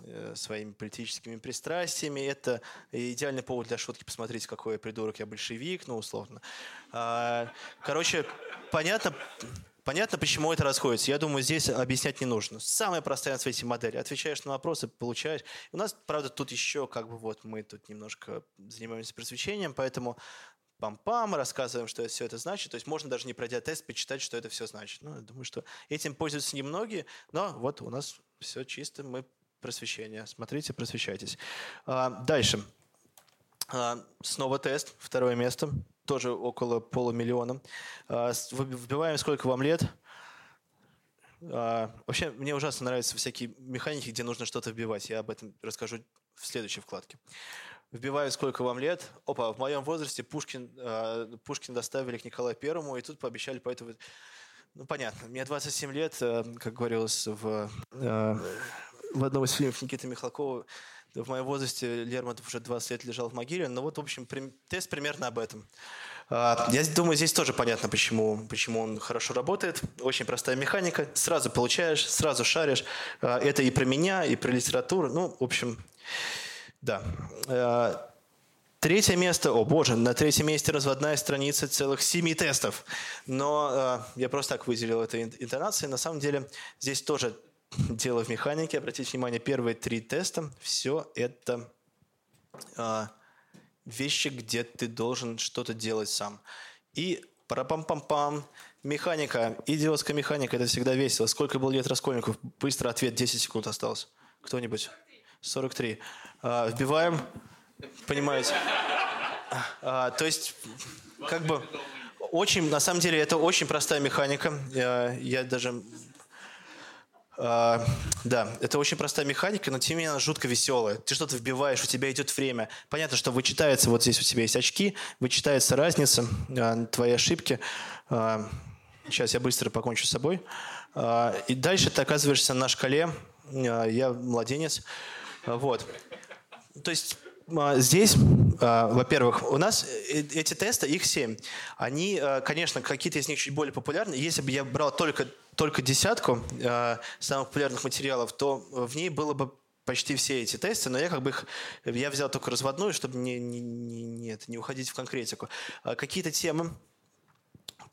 Э, своими политическими пристрастиями. Это идеальный повод для шутки посмотреть, какой я придурок, я большевик, ну, условно. А, короче, понятно, Понятно, почему это расходится. Я думаю, здесь объяснять не нужно. Самая простая на свете модель. Отвечаешь на вопросы, получаешь. У нас, правда, тут еще как бы вот мы тут немножко занимаемся просвещением, поэтому пам-пам, рассказываем, что все это значит. То есть можно даже не пройдя тест, почитать, что это все значит. Ну, я думаю, что этим пользуются немногие, но вот у нас все чисто, мы просвещения. Смотрите, просвещайтесь. А, дальше. А, снова тест, второе место, тоже около полумиллиона. А, вбиваем, сколько вам лет. Вообще, мне ужасно нравятся всякие механики, где нужно что-то вбивать. Я об этом расскажу в следующей вкладке. Вбиваю, сколько вам лет. Опа, в моем возрасте Пушкин, Пушкин доставили к Николаю Первому, и тут пообещали поэтому... Ну, понятно. Мне 27 лет, э, как говорилось в э, в одном из фильмов Никиты Михалкова в моем возрасте Лермонтов уже 20 лет лежал в могиле. Ну вот, в общем, тест примерно об этом. А, я думаю, здесь тоже понятно, почему, почему он хорошо работает. Очень простая механика. Сразу получаешь, сразу шаришь. А, это и про меня, и про литературу. Ну, в общем, да. А, третье место, о боже, на третьем месте разводная страница целых семи тестов. Но я просто так выделил это интонацией. На самом деле здесь тоже дело в механике. Обратите внимание, первые три теста, все это э, вещи, где ты должен что-то делать сам. И пара-пам-пам-пам, механика, идиотская механика, это всегда весело. Сколько было лет Раскольников? Быстро ответ, 10 секунд осталось. Кто-нибудь? 43. А, вбиваем, понимаете? А, то есть, как бы, очень, на самом деле, это очень простая механика. Я, я даже Uh, да, это очень простая механика, но тем не менее она жутко веселая. Ты что-то вбиваешь, у тебя идет время. Понятно, что вычитается, вот здесь у тебя есть очки, вычитается разница, uh, твои ошибки. Uh, сейчас я быстро покончу с собой. И дальше ты оказываешься на шкале. Я младенец. Вот. То есть а, здесь, а, во-первых, у нас э, эти тесты, их семь. Они, а, конечно, какие-то из них чуть более популярны. Если бы я брал только, только десятку самых популярных материалов, то в ней было бы почти все эти тесты, но я как бы их, я взял только разводную, чтобы не, не, не, нет, не уходить в конкретику. Какие-то темы,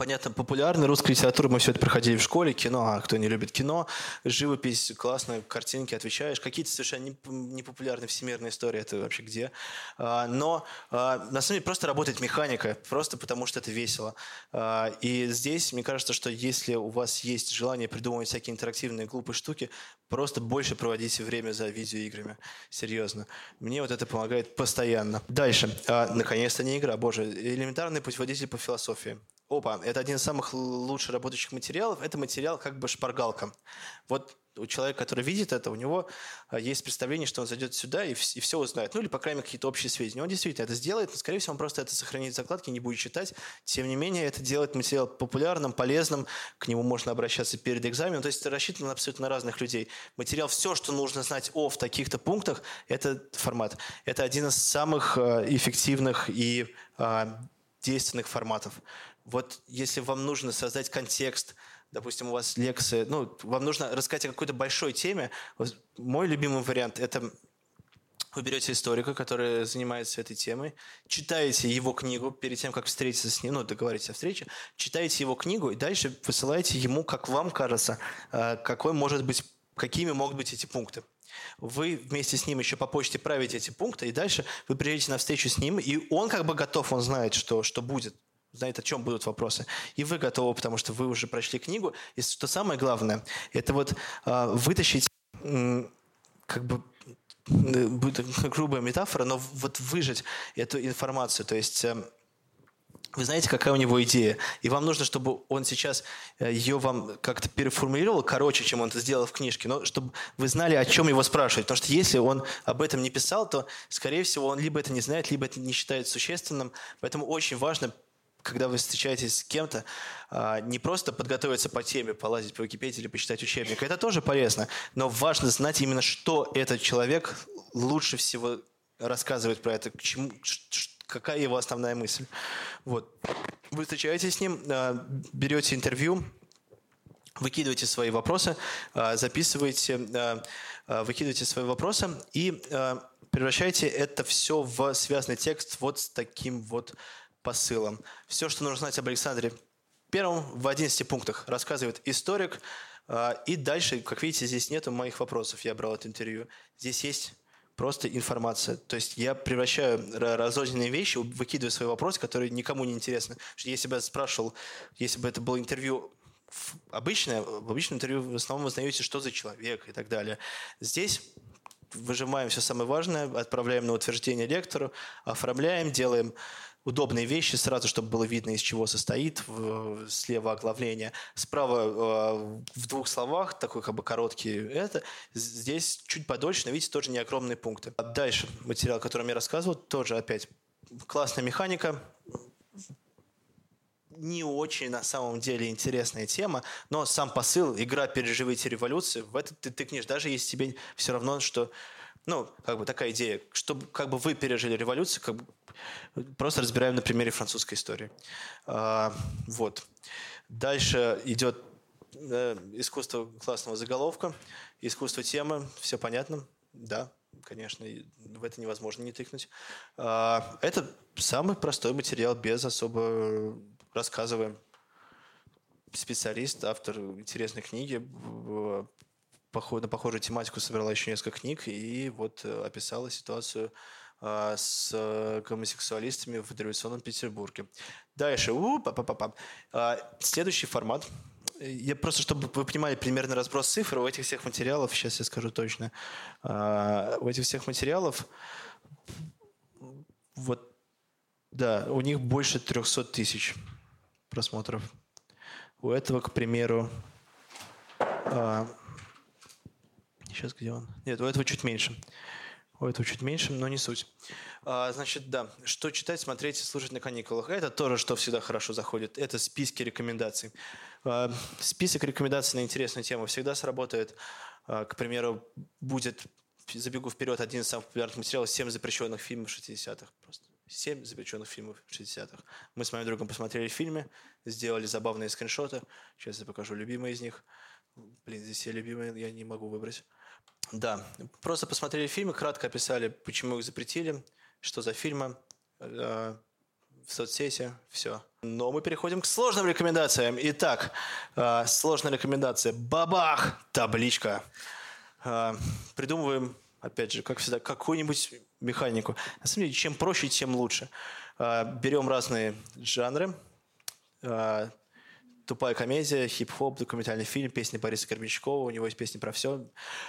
понятно, популярной русской литературы. Мы все это проходили в школе. Кино, а кто не любит кино. Живопись, классные картинки, отвечаешь. Какие-то совершенно непопулярные всемирные истории. Это вообще где? А, но а, на самом деле просто работает механика. Просто потому, что это весело. А, и здесь, мне кажется, что если у вас есть желание придумывать всякие интерактивные глупые штуки, просто больше проводите время за видеоиграми. Серьезно. Мне вот это помогает постоянно. Дальше. Наконец-то не игра. Боже, элементарный путеводитель по философии. Опа, это один из самых лучше работающих материалов. Это материал как бы шпаргалка. Вот у человека, который видит это, у него а, есть представление, что он зайдет сюда и, и все узнает. Ну или, по крайней мере, какие-то общие сведения. Он действительно это сделает, но, скорее всего, он просто это сохранит в закладке, не будет читать. Тем не менее, это делает материал популярным, полезным, к нему можно обращаться перед экзаменом. То есть это рассчитано абсолютно разных людей. Материал, все, что нужно знать о в таких-то пунктах, это формат. Это один из самых а, эффективных и а, действенных форматов. Вот если вам нужно создать контекст, допустим, у вас лекция, ну, вам нужно рассказать о какой-то большой теме, мой любимый вариант – это вы берете историка, который занимается этой темой, читаете его книгу перед тем, как встретиться с ним, ну, договоритесь о встрече, читаете его книгу и дальше высылаете ему, как вам кажется, э, какой может быть, какими могут быть эти пункты. Вы вместе с ним еще по почте правите эти пункты, и дальше вы приедете на встречу с ним, и он как бы готов, он знает, что, что будет, знает, о чем будут вопросы. И вы готовы, потому что вы уже прочли книгу. И что самое главное, это вот э, вытащить как бы Э, будет грубая метафора, но вот выжать эту информацию. То есть эм, вы знаете, какая у него идея, и вам нужно, чтобы он сейчас э, ее вам как-то переформулировал короче, чем он это сделал в книжке, но чтобы вы знали, о чем его спрашивать. Потому что если он об этом не писал, то, скорее всего, он либо это не знает, либо это не считает существенным. Поэтому очень важно когда вы встречаетесь с кем-то, а, не просто подготовиться по теме, полазить по Википедии или почитать учебник. Это тоже полезно, но важно знать именно, что этот человек лучше всего рассказывает про это, к чему, какая его основная мысль. Вот. Вы встречаетесь с ним, а, берете интервью, выкидываете свои вопросы, а, записываете, выкидываете свои вопросы и превращаете это все в связанный текст вот с таким вот посылом. Все, что нужно знать об Александре Первом в 11 пунктах рассказывает историк. А, и дальше, как видите, здесь нету моих вопросов. Я брал это интервью. Здесь есть просто информация. То есть я превращаю разрозненные вещи, выкидываю свои вопросы, которые никому не интересны. Если бы я спрашивал, если бы это было интервью обычное, в обычном интервью в основном узнаете, что за человек и так далее. Здесь выжимаем все самое важное, отправляем на утверждение лектору, оформляем, делаем удобные вещи сразу, чтобы было видно, из чего состоит. Слева оглавление. Справа э, в двух словах, такой как бы короткий это. Здесь чуть подольше, но видите, тоже не огромные пункты. Дальше материал, о котором я рассказывал, тоже опять классная механика, не очень на самом деле интересная тема, но сам посыл, игра «Переживите революцию», в это ты тыкнешь, даже если тебе все равно, что ну, как бы такая идея, чтобы как бы вы пережили революцию, как бы просто разбираем на примере французской истории. А, вот. Дальше идет э, искусство классного заголовка, искусство темы, все понятно, да, конечно, в это невозможно не тыкнуть. А, это самый простой материал, без особо рассказываем. Специалист, автор интересной книги, на похожую тематику собрала еще несколько книг и вот э, описала ситуацию а, с э, гомосексуалистами в дореволюционном Петербурге. Дальше. У, па -па -па -па. А, следующий формат. Я просто, чтобы вы понимали примерно разброс цифр, у этих всех материалов, сейчас я скажу точно, а, у этих всех материалов вот, да, у них больше 300 тысяч просмотров. У этого, к примеру, Сейчас где он? Нет, у этого чуть меньше. У этого чуть меньше, но не суть. А, значит, да, что читать, смотреть и слушать на каникулах. Это тоже, что всегда хорошо заходит. Это списки рекомендаций. А, список рекомендаций на интересную тему всегда сработает. А, к примеру, будет, забегу вперед, один из самых популярных материалов «Семь запрещенных фильмов 60-х». Просто семь запрещенных фильмов 60-х. Мы с моим другом посмотрели фильмы, сделали забавные скриншоты. Сейчас я покажу любимые из них. Блин, здесь все любимые, я не могу выбрать. Да, просто посмотрели фильмы, кратко описали, почему их запретили, что за фильмы, э, в соцсети, все. Но мы переходим к сложным рекомендациям. Итак, э, сложная рекомендация. Бабах! Табличка. Э, придумываем, опять же, как всегда, какую-нибудь механику. На самом деле, чем проще, тем лучше. Э, берем разные жанры, э, тупая комедия, хип-хоп, документальный фильм, песни Бориса Горбачкова, у него есть песни про все.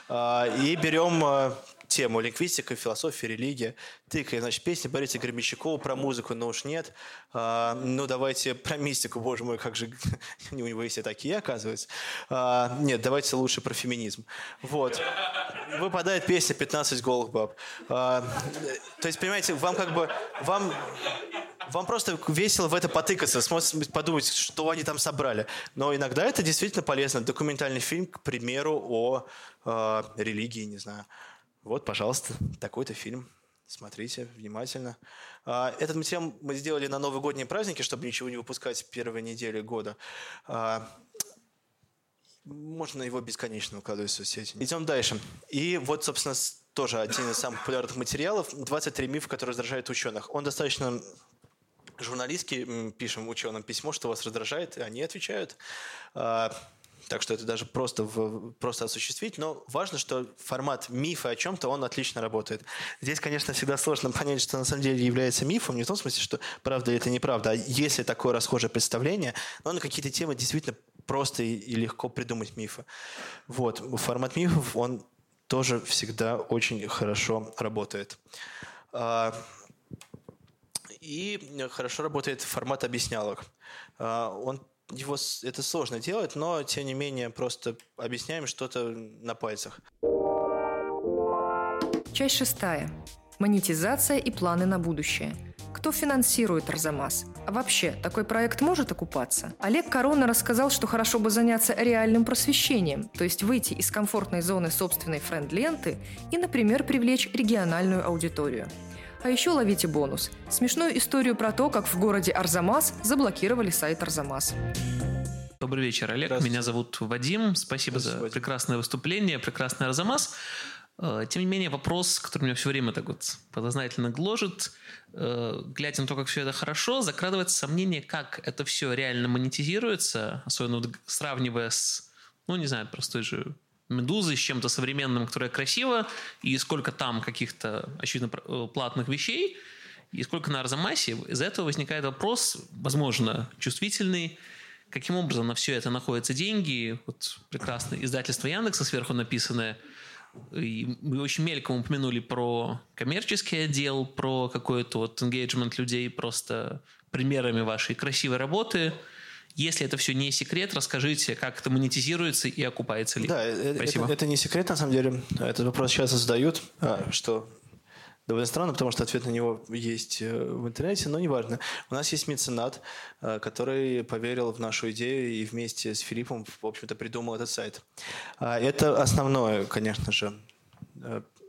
А, и берем а, тему лингвистика, философия, религия. Тыкаем, значит, песни Бориса Гремячкова про музыку, но уж нет. А, ну, давайте про мистику, боже мой, как же у него есть и такие, оказывается. Нет, давайте лучше про феминизм. Вот. Выпадает песня «15 голых баб». То есть, понимаете, вам как бы... Вам вам просто весело в это потыкаться, подумать, что они там собрали. Но иногда это действительно полезно. Документальный фильм, к примеру, о э, религии, не знаю. Вот, пожалуйста, такой-то фильм. смотрите внимательно. А, этот материал мы сделали на новогодние праздники, чтобы ничего не выпускать в первой неделе года. А, можно его бесконечно выкладывать в соцсети. Идем дальше. И вот, собственно, тоже один из самых популярных материалов. 23 мифа, которые раздражают ученых. Он достаточно журналистский. Пишем ученым письмо, что вас раздражает, и они отвечают. Так что это даже просто, в, просто осуществить. Но важно, что формат мифа о чем-то, он отлично работает. Здесь, конечно, всегда сложно понять, что на самом деле является мифом. Не в том смысле, что правда это неправда, а если такое расхожее представление, но на какие-то темы действительно просто и, и легко придумать мифы. Вот. Формат мифов, он тоже всегда очень хорошо работает. А, и хорошо работает формат объяснялок. А, он его это сложно делать, но тем не менее просто объясняем что-то на пальцах.
Часть шестая. Монетизация и планы на будущее. Кто финансирует Арзамас? А вообще, такой проект может окупаться? Олег Корона рассказал, что хорошо бы заняться реальным просвещением, то есть выйти из комфортной зоны собственной френд-ленты и, например, привлечь региональную аудиторию. А еще ловите бонус. Смешную историю про то, как в городе Арзамас заблокировали сайт Арзамас.
Добрый вечер, Олег. Меня зовут Вадим. Спасибо за Вадим. прекрасное выступление, прекрасный Арзамас. Э, тем не менее, вопрос, который меня все время так вот подознательно гложет, э, глядя на то, как все это хорошо, закрадывается сомнение, как это все реально монетизируется, особенно вот сравнивая с, ну, не знаю, простой же Медузы с чем-то современным, которое красиво, и сколько там каких-то, очевидно, э, платных вещей, и сколько на Арзамасе. Из этого возникает вопрос, возможно, чувствительный, каким образом на все это находятся деньги. Вот прекрасное издательство Яндекса сверху написанное. И мы очень мельком упомянули про коммерческий отдел, про какой-то вот engagement людей просто примерами вашей красивой работы – если это все не секрет, расскажите, как это монетизируется и окупается ли.
Да, э, Спасибо. Это, это не секрет, на самом деле. Этот вопрос часто задают, а, что довольно странно, потому что ответ на него есть э, в интернете, но неважно. У нас есть меценат, э, который поверил в нашу идею и вместе с Филиппом, в общем-то, придумал этот сайт. А, это основное, конечно же,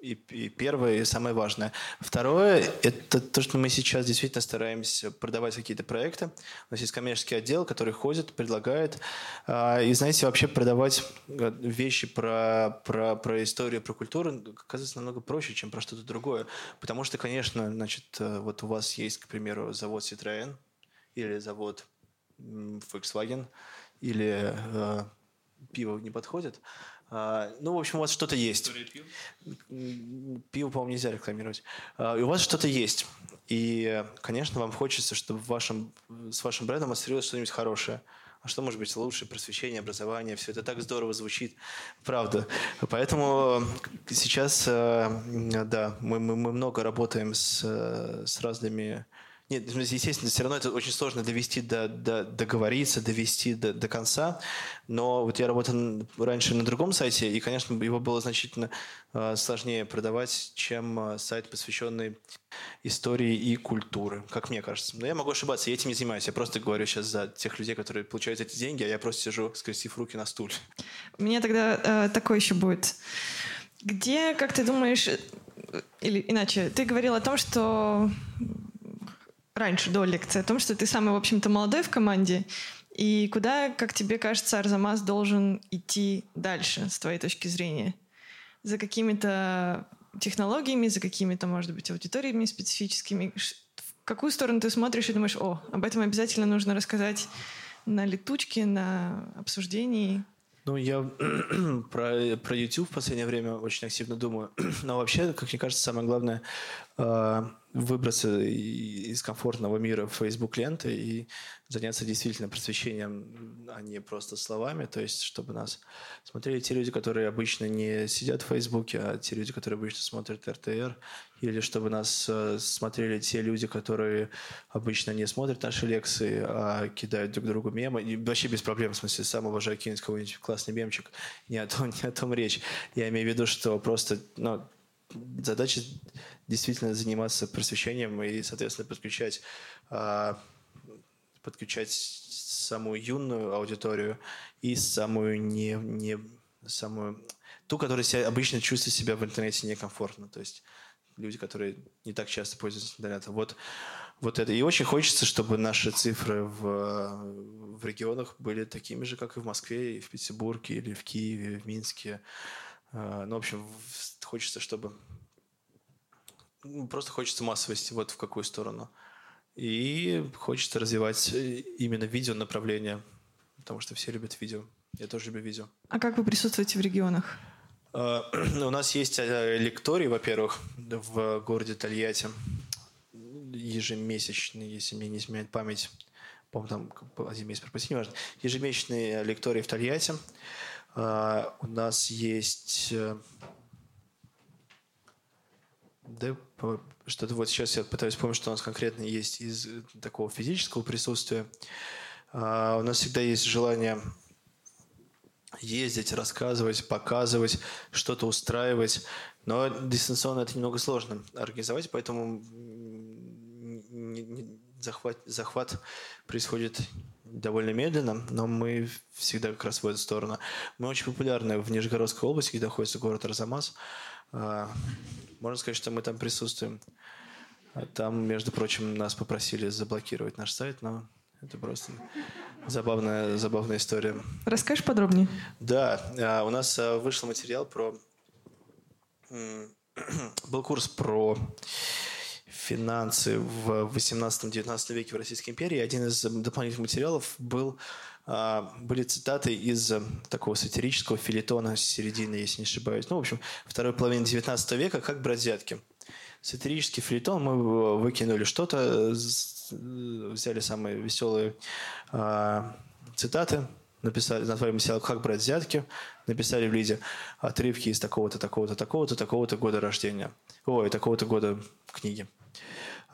и, и первое, и самое важное. Второе, это то, что мы сейчас действительно стараемся продавать какие-то проекты. У нас есть коммерческий отдел, который ходит, предлагает. А, и, знаете, вообще продавать э, вещи про, про, про историю, про культуру, оказывается, намного проще, чем про что-то другое. Потому что, конечно, значит, э, вот у вас есть, к примеру, завод Citroën или завод Volkswagen, или э, пиво не подходит, ну, в общем, у вас что-то есть. Пиво, по-моему, нельзя рекламировать. А, и у вас что-то есть. И, конечно, вам хочется, чтобы в вашем, с вашим брендом ассоциировалось что-нибудь хорошее. А что может быть лучше? Просвещение, образование. Все это так здорово звучит. Правда. Поэтому сейчас, э, да, мы, мы, мы много работаем с, э, с разными нет, естественно, все равно это очень сложно довести до, до договориться, довести до, до конца. Но вот я работал раньше на другом сайте, и, конечно, его было значительно э, сложнее продавать, чем э, сайт, посвященный истории и культуре, как мне кажется. Но я могу ошибаться, я этим не занимаюсь. Я просто говорю сейчас за тех людей, которые получают эти деньги, а я просто сижу, скрестив руки на стуле.
У меня тогда э, такой еще будет. Где, как ты думаешь, э, или иначе, ты говорил о том, что раньше, до лекции, о том, что ты самый, в общем-то, молодой в команде, и куда, как тебе кажется, Арзамас должен идти дальше, с твоей точки зрения? За какими-то технологиями, за какими-то, может быть, аудиториями специфическими? В какую сторону ты смотришь и думаешь, о, об этом обязательно нужно рассказать на летучке, на обсуждении?
Ну, я про, про YouTube в последнее время очень активно думаю. Но вообще, как мне кажется, самое главное э, выбраться из комфортного мира Facebook ленты и заняться действительно просвещением, а не просто словами. То есть, чтобы нас смотрели те люди, которые обычно не сидят в Фейсбуке, а те люди, которые обычно смотрят РТР, или чтобы нас э, смотрели те люди, которые обычно не смотрят наши лекции, а кидают друг другу мемы. И вообще без проблем, в смысле, сам уважаю кинуть какой-нибудь классный мемчик. Не о том, не о том речь. Я имею в виду, что просто ну, задача действительно заниматься просвещением и, соответственно, подключать, а, подключать самую юную аудиторию и самую не, не самую ту, которая себя, обычно чувствует себя в интернете некомфортно. То есть люди, которые не так часто пользуются интернетом. Вот, вот это. И очень хочется, чтобы наши цифры в, в регионах были такими же, как и в Москве, и в Петербурге, или в Киеве, в Минске. А, ну, в общем, хочется, чтобы... Просто хочется массовости вот в какую сторону. И хочется развивать именно видео направление, потому что все любят видео. Я тоже люблю видео.
А как вы присутствуете в регионах?
А, у нас есть э, лекторий, во-первых, в городе Тольятти, ежемесячный, если мне не изменяет память, по-моему, там один месяц пропустить, неважно, ежемесячный лекторий в Тольятти. А, у нас есть э, да, что-то вот сейчас я пытаюсь вспомнить, что у нас конкретно есть из такого физического присутствия. А, у нас всегда есть желание ездить, рассказывать, показывать, что-то устраивать. Но дистанционно это немного сложно организовать, поэтому захват, захват происходит довольно медленно, но мы всегда как раз в эту сторону. Мы очень популярны в Нижегородской области, где находится город Арзамас. А, можно сказать, что мы там присутствуем. А там, между прочим, нас попросили заблокировать наш сайт, но это просто забавная, забавная история.
Расскажешь подробнее?
Да, а, у нас вышел материал про... Был курс про финансы в 18-19 веке в Российской империи. Один из дополнительных материалов был, а, были цитаты из такого сатирического филитона с середины, если не ошибаюсь. Ну, в общем, второй половины 19 века «Как брать взятки». Сатирический филитон мы выкинули что-то, взяли самые веселые а, цитаты, написали, назвали материал «Как брать взятки», написали в лиде отрывки из такого-то, такого-то, такого-то, такого-то года рождения. Ой, такого-то года книги.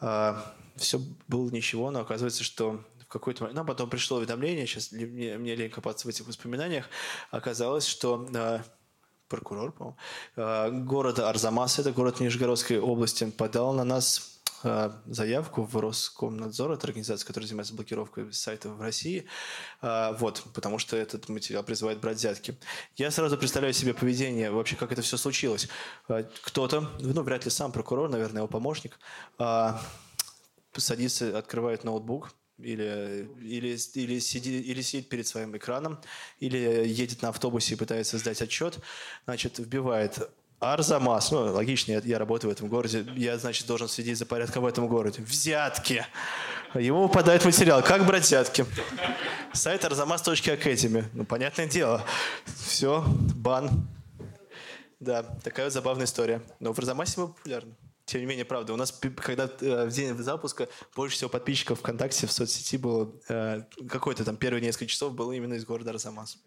А, все было ничего, но оказывается, что в какой-то момент... Ну, потом пришло уведомление, сейчас мне, мне лень копаться в этих воспоминаниях, оказалось, что а, прокурор, по-моему, а, города Арзамас, это город Нижегородской области, подал на нас Э, заявку в Роскомнадзор, это организация, которая занимается блокировкой сайтов в России, э, вот, потому что этот материал призывает брать взятки. Я сразу представляю себе поведение, вообще, как это все случилось. Э, кто-то, ну, вряд ли сам прокурор, наверное, его помощник, садится, открывает ноутбук, или, или, или, сидит, или сидит перед своим экраном, или едет на автобусе и пытается сдать отчет, значит, вбивает Арзамас, ну, логично, я, я работаю в этом городе, я, значит, должен следить за порядком в этом городе. Взятки. Ему выпадает материал. Как брать взятки? Сайт arzamas.academy. Ну, понятное дело. Все, бан. Да, такая вот забавная история. Но в Арзамасе мы популярны. Тем не менее, правда, у нас, когда э, в день запуска больше всего подписчиков ВКонтакте в соцсети было, э, какой-то там первые несколько часов было именно из города Арзамас.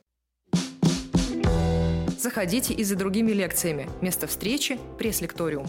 Заходите и за другими лекциями. Место встречи – пресс-лекториум.